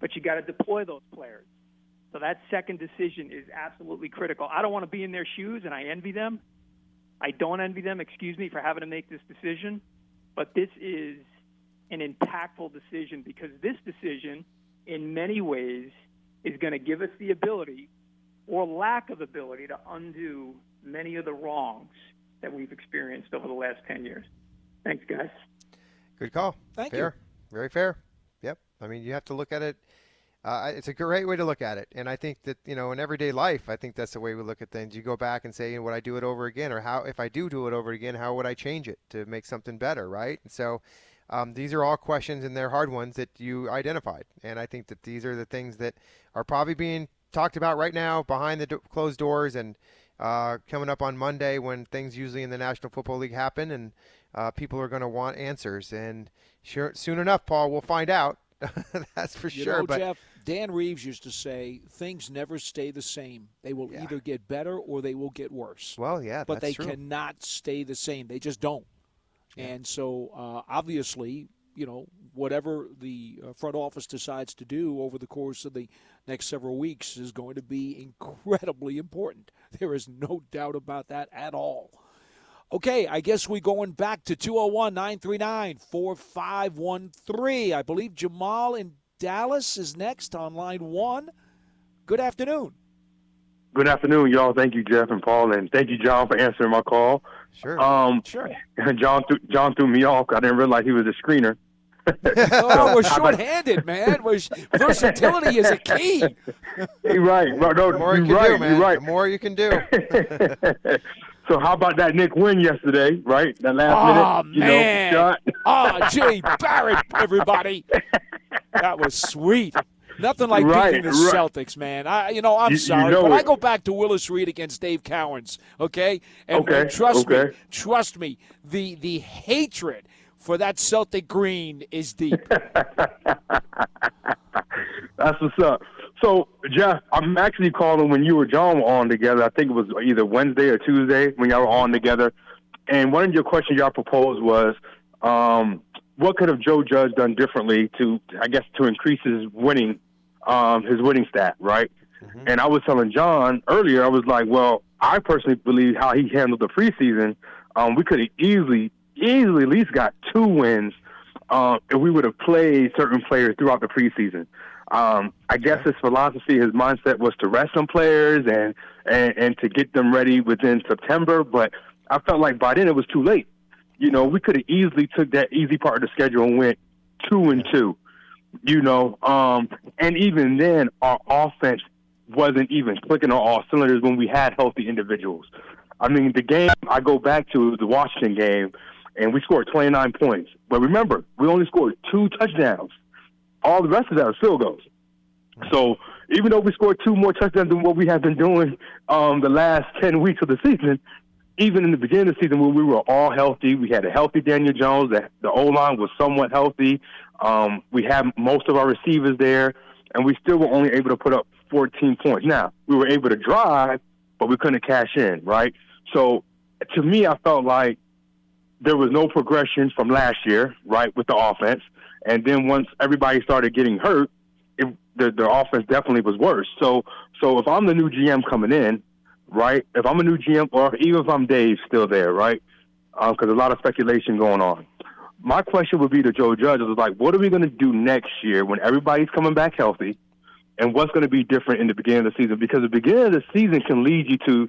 but you got to deploy those players. So that second decision is absolutely critical. I don't want to be in their shoes, and I envy them. I don't envy them, excuse me, for having to make this decision. But this is an impactful decision because this decision, in many ways, is going to give us the ability or lack of ability to undo many of the wrongs that we've experienced over the last 10 years. Thanks, guys. Good call. Thank fair. you. Very fair. Yep. I mean, you have to look at it. Uh, it's a great way to look at it, and I think that you know, in everyday life, I think that's the way we look at things. You go back and say, you know, would I do it over again, or how, if I do do it over again, how would I change it to make something better, right? And so, um, these are all questions, and they're hard ones that you identified, and I think that these are the things that are probably being talked about right now behind the do- closed doors, and uh, coming up on Monday when things usually in the National Football League happen, and uh, people are going to want answers, and sure, soon enough, Paul, we'll find out. That's for you sure. Know, but Jeff, Dan Reeves used to say things never stay the same. They will Yeah. either get better or they will get worse. well, yeah, but they true. cannot stay the same. They just don't. And so, uh, obviously, you know, whatever the uh, front office decides to do over the course of the next several weeks is going to be incredibly important. There is no doubt about that at all. Okay, I guess we're going back to 201 939 4513. I believe Jamal in Dallas is next on line one. Good afternoon. Good afternoon, y'all. Thank you, Jeff and Paul, and thank you, John, for answering my call. Sure. Um, Sure. John, th- John threw me off. I didn't realize he was a screener. oh, we're shorthanded, man. We're, versatility is a key. You're right. right. No, The more you can right. do, man. Right. The more you can do. so how about that Knick win yesterday? Right, that last Oh, minute, you man. know, shot. Oh, Jay Barrett, everybody. That was sweet. Nothing like Right, beating the right. Celtics, man. I, you know, I'm You- you sorry, know but I go back to Willis Reed against Dave Cowens. Okay, and, Okay, and trust me, trust me, the the hatred for that Celtic green is deep. That's what's up. So, Jeff, I'm actually calling when you or John were on together. I think it was either Wednesday or Tuesday when y'all were on together. And one of your questions y'all proposed was, um, what could have Joe Judge done differently to, I guess, to increase his winning, um, his winning stat, right? And I was telling John earlier, I was like, well, I personally believe how he handled the preseason, um, we could have easily, easily at least got two wins um, if we would have played certain players throughout the preseason. Um, I guess his philosophy, his mindset was to rest some players and, and and to get them ready within September. But I felt like by then it was too late. You know, we could have easily took that easy part of the schedule and went two and two. You know, um, and even then our offense wasn't even clicking on all cylinders when we had healthy individuals. I mean, the game I go back to the Washington game, and we scored 29 points. But remember, we only scored two touchdowns. All the rest of that was field goals. So even though we scored two more touchdowns than what we have been doing um, the last 10 weeks of the season, even in the beginning of the season when we were all healthy, we had a healthy Daniel Jones. The, the O line was somewhat healthy. Um, we had most of our receivers there, and we still were only able to put up 14 points. Now, we were able to drive, but we couldn't cash in, right? So to me, I felt like there was no progression from last year, right, with the offense. And then once everybody started getting hurt, it, the the offense definitely was worse. So so if I'm the new GM coming in, right, if I'm a new GM, or even if I'm Dave still there, right, um, because there's a lot of speculation going on. My question would be to Joe Judge is like, what are we going to do next year when everybody's coming back healthy, and what's going to be different in the beginning of the season? Because the beginning of the season can lead you to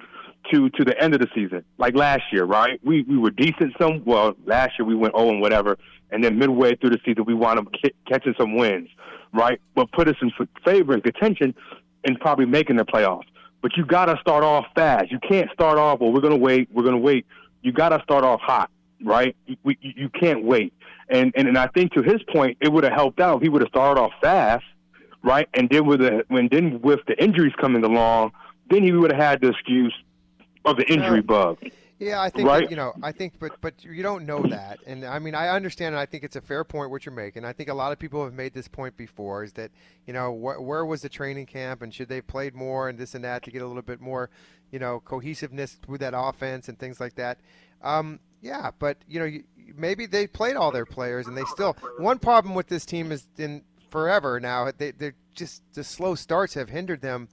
to to the end of the season, like last year, right? We we were decent some. Well, last year we went 0 and whatever, and then midway through the season we wound up ki- catching some wins, right? But put us in favor and contention, and probably making the playoffs. But you got to start off fast. You can't start off. Well, we're gonna wait. We're gonna wait. You got to start off hot, right? You, we, you can't wait. And, and and I think to his point, it would have helped out if he would have started off fast, right? And then with the when then with the injuries coming along, then he would have had the excuse of the injury bug. Yeah, I think Right? that, you know. I think, but but you don't know that, and I mean, I understand, and I think it's a fair point what you're making. I think a lot of people have made this point before: is that you know wh- where was the training camp, and should they have played more, and this and that to get a little bit more, you know, cohesiveness with that offense and things like that. Um, yeah, but you know, you, maybe they played all their players, and they still. One problem with this team is in forever now. They they're just the slow starts have hindered them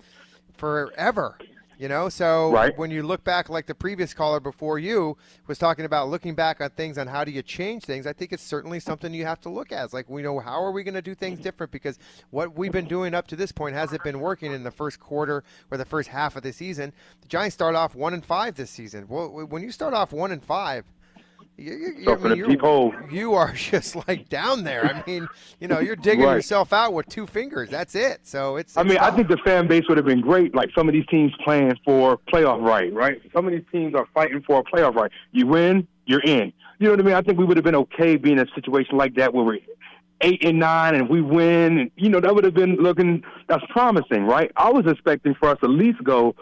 forever. You know, so Right. when you look back, like the previous caller before you was talking about looking back on things on how do you change things, I think it's certainly something you have to look at. It's like we know how are we going to do things mm-hmm. different because what we've been doing up to this point hasn't been working in the first quarter or the first half of the season. The Giants start off one and five this season. Well, when you start off one and five, you, you, you, I mean, you're, you are just like down there. I mean, you know, you're digging Right. yourself out with two fingers. That's it. So it's. I it's mean, I think the fan base would have been great. Like some of these teams playing for playoff right, right? Some of these teams are fighting for a playoff right. You win, you're in. You know what I mean? I think we would have been okay being in a situation like that where we're eight and nine and we win. And, you know, that would have been looking that's promising, right? I was expecting for us to at least go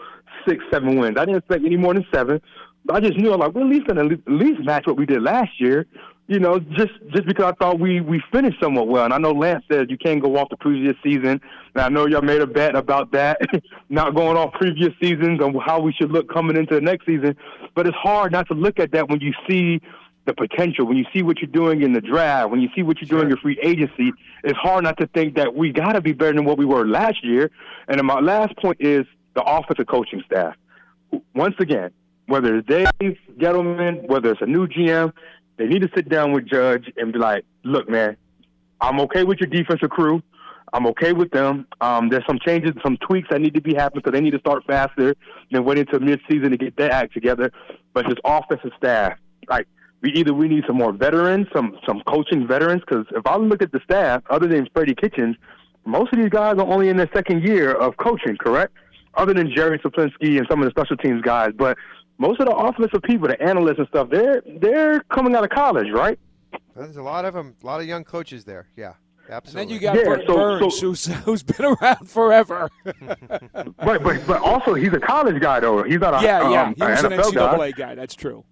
six, seven wins. I didn't expect any more than seven. But I just knew I'm like we're at least gonna at least match what we did last year. You know, just just because I thought we we finished somewhat well, and I know Lance says you can't go off the previous season. And I know y'all made a bet about that, not going off previous seasons and how we should look coming into the next season. But it's hard not to look at that when you see the potential, when you see what you're doing in the draft, when you see what you're doing in your free agency. It's hard not to think that we got to be better than what we were last year. And my last point is the offensive coaching staff. Once again, whether it's Dave Gettleman, whether it's a new GM, they need to sit down with Judge and be like, look, man, I'm okay with your defensive crew. I'm okay with them. Um, there's some changes, some tweaks that need to be happening, so they need to start faster than wait until midseason to get their act together. But this offensive staff, like, we either we need some more veterans, some some coaching veterans. Because if I look at the staff, other than Freddie Kitchens, most of these guys are only in their second year of coaching. Correct? Other than Jerry Schuplinski and some of the special teams guys, but most of the offensive people, the analysts and stuff, they're they're coming out of college, right? There's a lot of them, a lot of young coaches there. Yeah, And absolutely. then you got Yeah, Burton so- Burns, so- who's, who's been around forever. Right, but but also he's a college guy though. He's not a yeah, yeah. um, He was an NFL guy. Guy. That's true.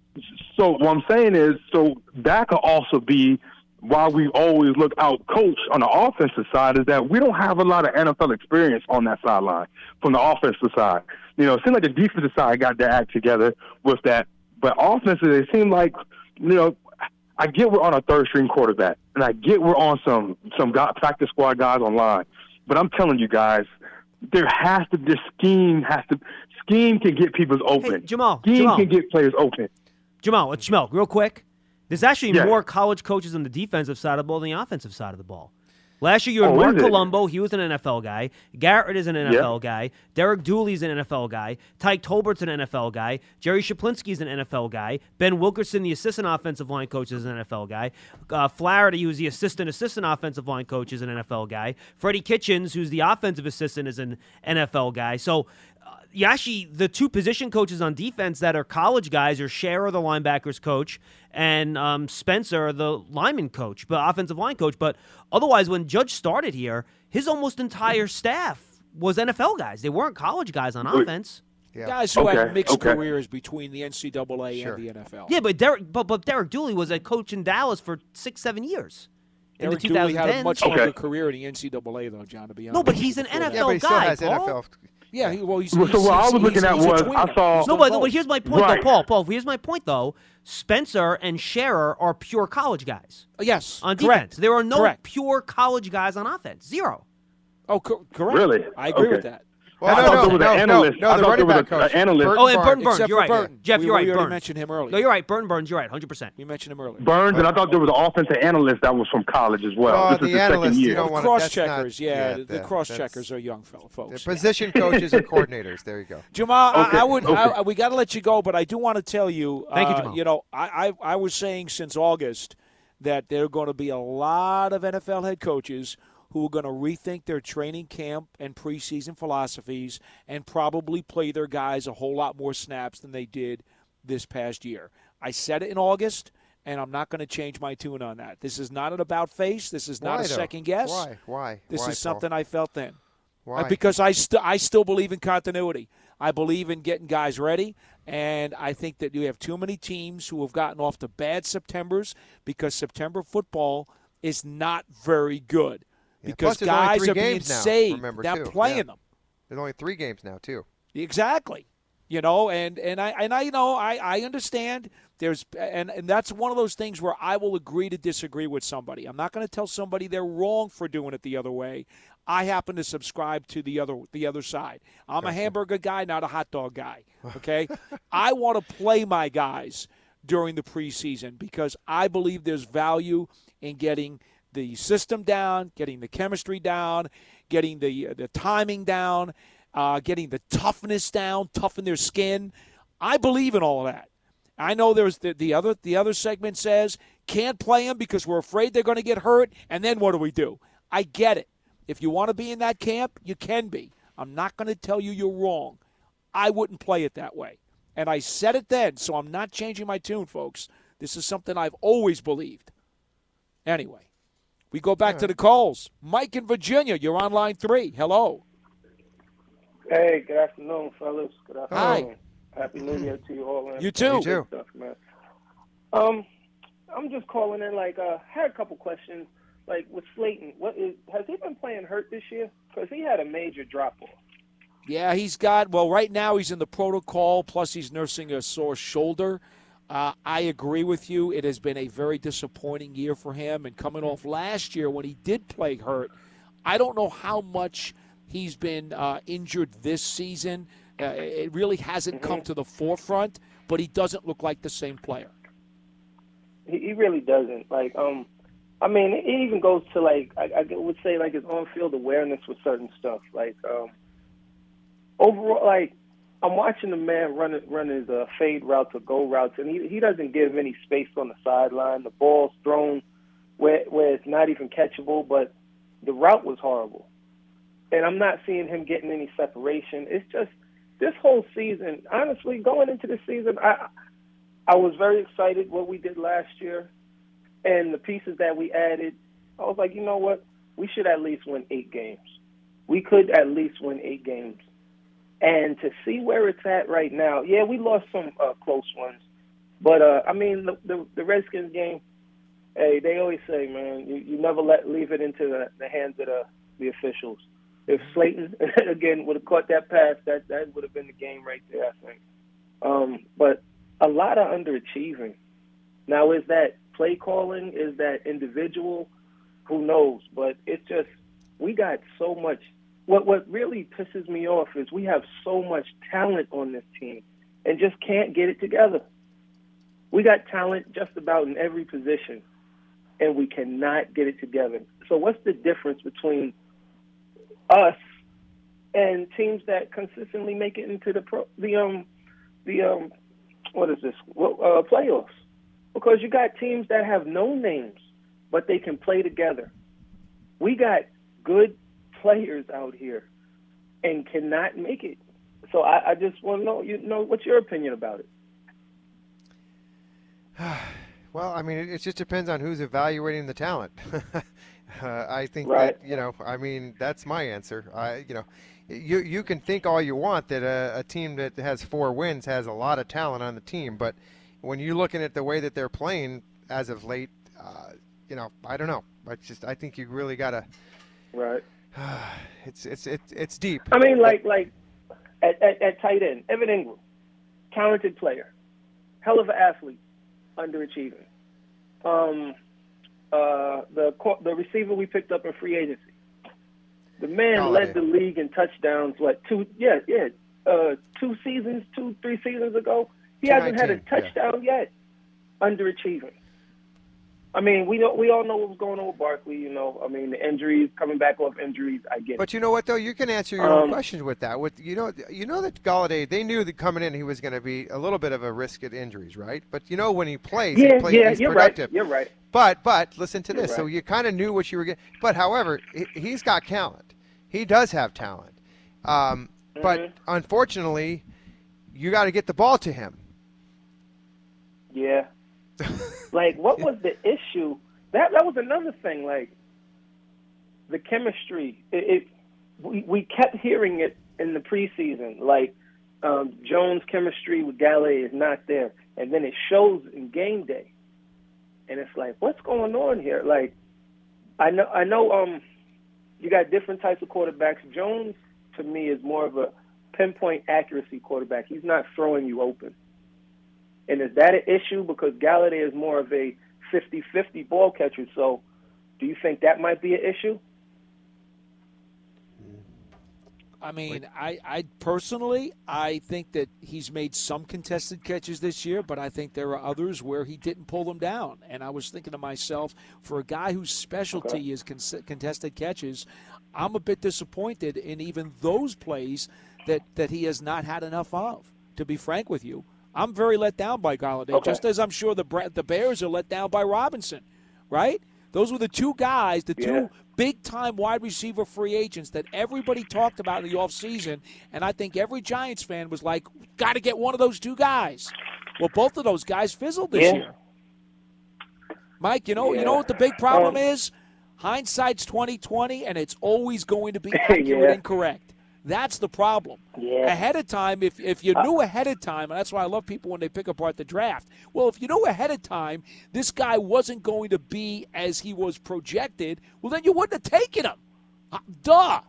So what I'm saying is, so that could also be why we always look out coach on the offensive side is that we don't have a lot of NFL experience on that sideline from the offensive side. You know, it seems like the defensive side got their act together with that, but offensively, it seemed like you know. I get we're on a third string quarterback, and I get we're on some some guy, practice squad guys online, but I'm telling you guys, there has to this scheme has to scheme can get people open. Jamal, scheme Jamal. can get players open. Jamal, it's Schmeelk, real quick. There's actually Yeah. more college coaches on the defensive side of the ball than the offensive side of the ball. Last year, you had Oh, Marc? Colombo. He was an NFL guy. Garrett is an NFL guy. Derek Dooley's an NFL guy. Tyke Tolbert's an NFL guy. Jerry Schuplinski's an NFL guy. Ben Wilkerson, the assistant offensive line coach, is an NFL guy. Uh, Flaherty, who's the assistant assistant offensive line coach, is an NFL guy. Freddie Kitchens, who's the offensive assistant, is an NFL guy. So uh, you actually the two position coaches on defense that are college guys are Sherrer, the linebackers coach, and um, Spencer, the lineman coach, but offensive line coach. But otherwise, when Judge started here, his almost entire staff was NFL guys. They weren't college guys on offense. Yeah. Guys who had mixed okay. careers between the NCAA and the NFL. Yeah, but Derek, but, but Derek Dooley was a coach in Dallas for six, seven years. In Derek the Dooley had a 2010s. much longer career in the NCAA, though, John. To be honest. No, but he's an NFL Yeah, but he still guy, has NFL. Yeah, he, well, he's. Well, so he's- what I he's- was looking he's- at he's was. I saw He's No, but, but here's my point, Right. though, Paul. Paul, here's my point, though. Spencer and Sherrer are pure college guys. Uh, yes, on correct. defense. There are no Correct. pure college guys on offense. Zero. Oh, co- correct. Really? I agree with that. Well, I no, thought no, there was no, an analyst. no, I the thought there running was back coach. an analyst. Oh, and Burton Burns. You're right. Burton. Jeff, We- you're right. we already Burton. mentioned him earlier. No, you're right. Burton Burns. You're right. 100%. We mentioned him earlier. Burns, and I thought there was an offensive analyst that was from college as well. Oh, this is the the second analyst, you year. don't want cross checkers, yeah, yeah, the, the cross checkers are young fellow folks. They're position coaches and coordinators. There you go. Jamal, Okay, I, I would. Okay. I- we got to let you go, but I do want to tell you. Thank you, uh, Jamal. You know, I, I I was saying since August that there are going to be a lot of NFL head coaches who are going to rethink their training camp and preseason philosophies and probably play their guys a whole lot more snaps than they did this past year. I said it in August. And I'm not going to change my tune on that. This is not an about face. This is not Why, a though? second guess. Why? Why? This Why, is Paul? something I felt then. Why? Uh, Because I still I still believe in continuity. I believe in getting guys ready, and I think that you have too many teams who have gotten off to bad September's because September football is not very good Yeah, because plus guys are being games now, saved, remember, too. playing Yeah. them. There's only three games now too. Exactly. You know, and and I and I you know I I understand there's and and that's one of those things where I will agree to disagree with somebody. I'm not going to tell somebody they're wrong for doing it the other way. I happen to subscribe to the other the other side. I'm a hamburger guy, not a hot dog guy. Okay? I want to play my guys during the preseason because I believe there's value in getting the system down, getting the chemistry down, getting the the timing down, uh, getting the toughness down, toughen their skin. I believe in all of that. I know there's the, the other the other segment says can't play them because we're afraid they're going to get hurt, and then what do we do? I get it. If you want to be in that camp, you can be. I'm not going to tell you you're wrong. I wouldn't play it that way. And I said it then, so I'm not changing my tune, folks. This is something I've always believed. Anyway, we go back to the calls. Mike in Virginia, you're on line three. Hello. Hey, good afternoon, fellas. Good Hi. afternoon. Happy New Year to you all. and You too. You too. Stuff, man. Um, I'm just calling in. Like, uh, had a couple questions. Like with Slayton, what is has he been playing hurt this year? Because he had a major drop off. Yeah, he's got, well, right now he's in the protocol, plus he's nursing a sore shoulder. Uh, I agree with you. It has been a very disappointing year for him. And coming off last year when he did play hurt, I don't know how much he's been uh, injured this season. Uh, it really hasn't come to the forefront, but he doesn't look like the same player. He, he really doesn't. Like, um, I mean, it even goes to like I, I would say like his on-field awareness with certain stuff. Like, um, overall, like I'm watching the man run run his uh, fade routes or go routes, and he he doesn't give any space on the sideline. The ball's thrown where where it's not even catchable, but the route was horrible, and I'm not seeing him getting any separation. It's just this whole season. Honestly, going into the season, I I was very excited what we did last year, and the pieces that we added. I was like, you know what, we should at least win eight games. We could at least win eight games and to see where it's at right now, yeah, we lost some uh, close ones, but uh, I mean the, the the Redskins game. Hey, they always say, man, you, you never let leave it into the, the hands of the the officials. If Slayton again would have caught that pass, that that would have been the game right there. I think. Um, but a lot of underachieving. Now, is that play calling? Is that individual? Who knows? But it's just we got so much what what really pisses me off is we have so much talent on this team and just can't get it together. We got talent just about in every position, and we cannot get it together. So what's the difference between us and teams that consistently make it into the pro, the um the um what is this uh, playoffs? Because you got teams that have no names, but they can play together. We got good players out here and cannot make it. So I, I just want to know, you know, what's your opinion about it? well, I mean, it, it, just depends on who's evaluating the talent. uh, I think right. that you know, I mean, that's my answer. I, you know, you you can think all you want that a, a team that has four wins has a lot of talent on the team, but when you're looking at the way that they're playing as of late, uh, you know, I don't know. I just I think you really got to right it's it's it's it's deep. I mean, like like at, at, at tight end, Evan Engram, talented player, hell of an athlete, underachieving. Um, uh, the the receiver we picked up in free agency, the man Golladay. led the league in touchdowns. What two? Yeah, yeah, uh, two seasons, two three seasons ago. He hasn't had a 219, yeah. touchdown yet. Underachieving. I mean, we don't, we all know what was going on with Barkley. You know, I mean, the injuries, coming back off injuries. I get it. But you know what though, you can answer your own Um, questions with that. With you know, you know that Golladay, they knew that coming in he was going to be a little bit of a risk at injuries, right? But you know when he plays, Yeah, he play, yeah, he's you're productive. right. You're right. But but listen to You're this. So you kind of knew what you were getting. But however, he, he's got talent. He does have talent. Um, But Mhm. unfortunately, you got to get the ball to him. Yeah. like, what was the issue? That that was another thing. Like, the chemistry. It, it we we kept hearing it in the preseason. Like, um, Jones' chemistry with Galley is not there, and then it shows in game day. And it's like, what's going on here? Like, I know I know. Um, you got different types of quarterbacks. Jones, to me, is more of a pinpoint accuracy quarterback. He's not throwing you open. And is that an issue? Because Golladay is more of a 50-50 ball catcher. So do you think that might be an issue? I mean, I, I personally, I think that he's made some contested catches this year, but I think there are others where he didn't pull them down. And I was thinking to myself, for a guy whose specialty is con- contested catches, I'm a bit disappointed in even those plays that, that he has not had enough of. To be frank with you, I'm very let down by Golladay, Okay. just as I'm sure the the Bears are let down by Robinson, right? Those were the two guys, the Yeah. two big time wide receiver free agents that everybody talked about in the offseason. And I think every Giants fan was like, got to get one of those two guys. Well, both of those guys fizzled this Yeah. year. Mike, you know, you know what the big problem Um, is? Hindsight's twenty twenty, and it's always going to be accurate Yeah. and correct. That's the problem. Yeah. Ahead of time, if if you knew ahead of time, and that's why I love people when they pick apart the draft. Well, if you knew ahead of time this guy wasn't going to be as he was projected, well, then you wouldn't have taken him. Uh, Duh.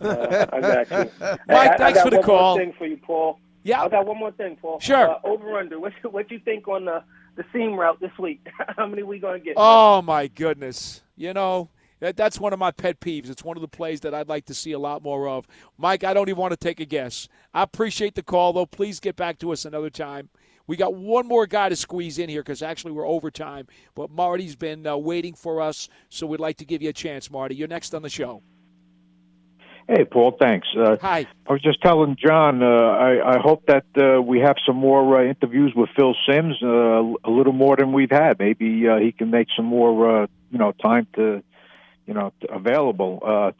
Uh, I got you. Mike, Hey, I- I thanks got for the one more thing for you, Paul. Yeah. I got one more thing, Paul. Sure. Uh, over under. What what you think on the the seam route this week? How many we gonna get? Oh my goodness! You know that that's one of my pet peeves. It's one of the plays that I'd like to see a lot more of. Mike, I don't even want to take a guess. I appreciate the call, though. Please get back to us another time. We got one more guy to squeeze in here because actually we're overtime. But Marty's been uh, waiting for us, so we'd like to give you a chance, Marty. You're next on the show. Hey, Paul. Thanks. Uh, Hi. I was just telling John. Uh, I, I hope that uh, we have some more uh, interviews with Phil Simms. Uh, a little more than we've had. Maybe uh, he can make some more. Uh, you know, time to, you know, available. Uh,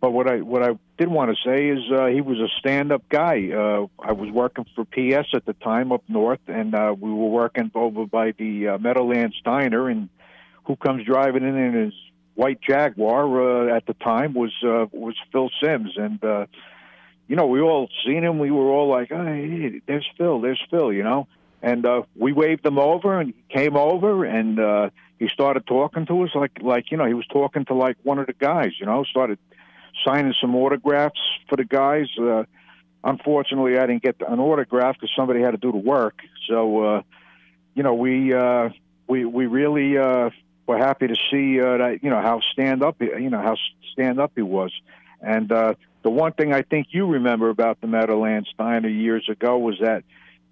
but what I what I did want to say is uh, he was a stand-up guy. Uh, I was working for PS at the time up north, and uh, we were working over by the uh, Meadowlands Diner. And who comes driving in in his white Jaguar uh, at the time was uh, was Phil Simms, and uh, you know we all seen him. We were all like, oh, "Hey, there's Phil, there's Phil," you know. And uh, we waved him over, and he came over, and uh, he started talking to us like like you know he was talking to like one of the guys, you know. Started signing some autographs for the guys. Uh, unfortunately, I didn't get an autograph because somebody had to do the work. So, uh, you know, we uh, we we really uh, were happy to see uh, that you know how stand up you know how stand up he was, and uh, the one thing I think you remember about the Meadowlands Diner years ago was that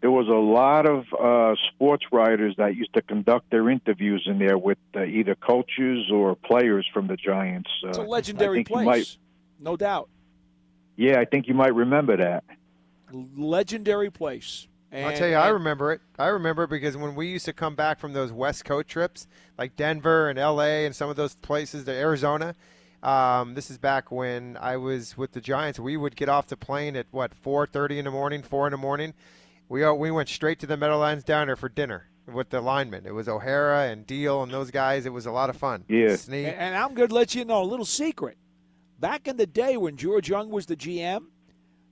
there was a lot of uh, sports writers that used to conduct their interviews in there with uh, either coaches or players from the Giants. Uh, It's a I legendary place, might- no doubt. yeah, I think you might remember that. Legendary place. I'll tell you, I remember it. I remember it because when we used to come back from those West Coast trips, like Denver and L.A. and some of those places, to Arizona. Um, this is back when I was with the Giants. We would get off the plane at what 4:30 in the morning, four in the morning. We all, we went straight to the Meadowlands Diner for dinner with the linemen. It was O'Hara and Diehl and those guys. It was a lot of fun. Yeah. Snee. And, and I'm going to let you know a little secret. Back in the day when George Young was the GM,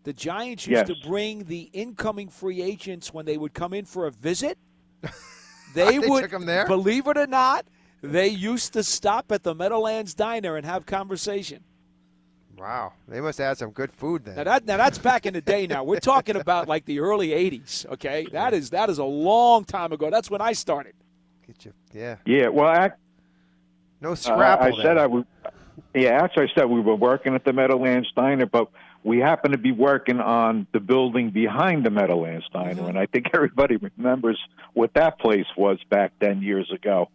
the Giants used Yes. to bring the incoming free agents when they would come in for a visit. They, They would, took 'em there? believe it or not, they used to stop at the Meadowlands Diner and have conversation. Wow, they must have had some good food then. Now that now that's back in the day. Now we're talking about like the early '80s. Okay, that is that is a long time ago. That's when I started. Get you, yeah. Yeah, well, I, No Uh. I then. said I would. Yeah, actually, I said we were working at the Meadowlands Diner, but we happened to be working on the building behind the Meadowlands Diner, Mm-hmm. and I think everybody remembers what that place was back then years ago.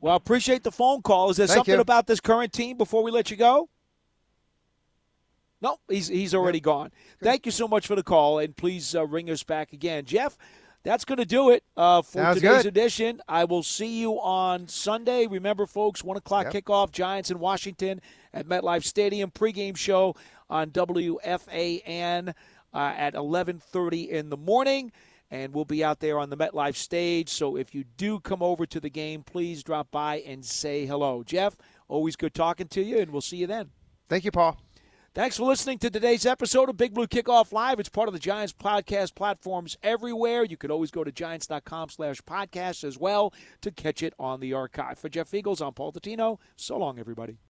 Well, appreciate the phone call. Is there Thank something you. about this current team before we let you go? No, he's he's already gone. Thank you so much for the call, and please uh, ring us back again, Jeff. That's going to do it uh, for Sounds today's good. edition. I will see you on Sunday. Remember, folks, one o'clock kickoff. Giants in Washington at MetLife Stadium. Pregame show on WFAN uh, at 11:30 in the morning, and we'll be out there on the MetLife stage. So if you do come over to the game, please drop by and say hello, Jeff. Always good talking to you, and we'll see you then. Thank you, Paul. Thanks for listening to today's episode of Big Blue Kickoff Live. It's part of the Giants podcast platforms everywhere. You can always go to giants.com slash podcast as well to catch it on the archive. For Jeff Feagles, I'm Paul Dottino. So long, everybody.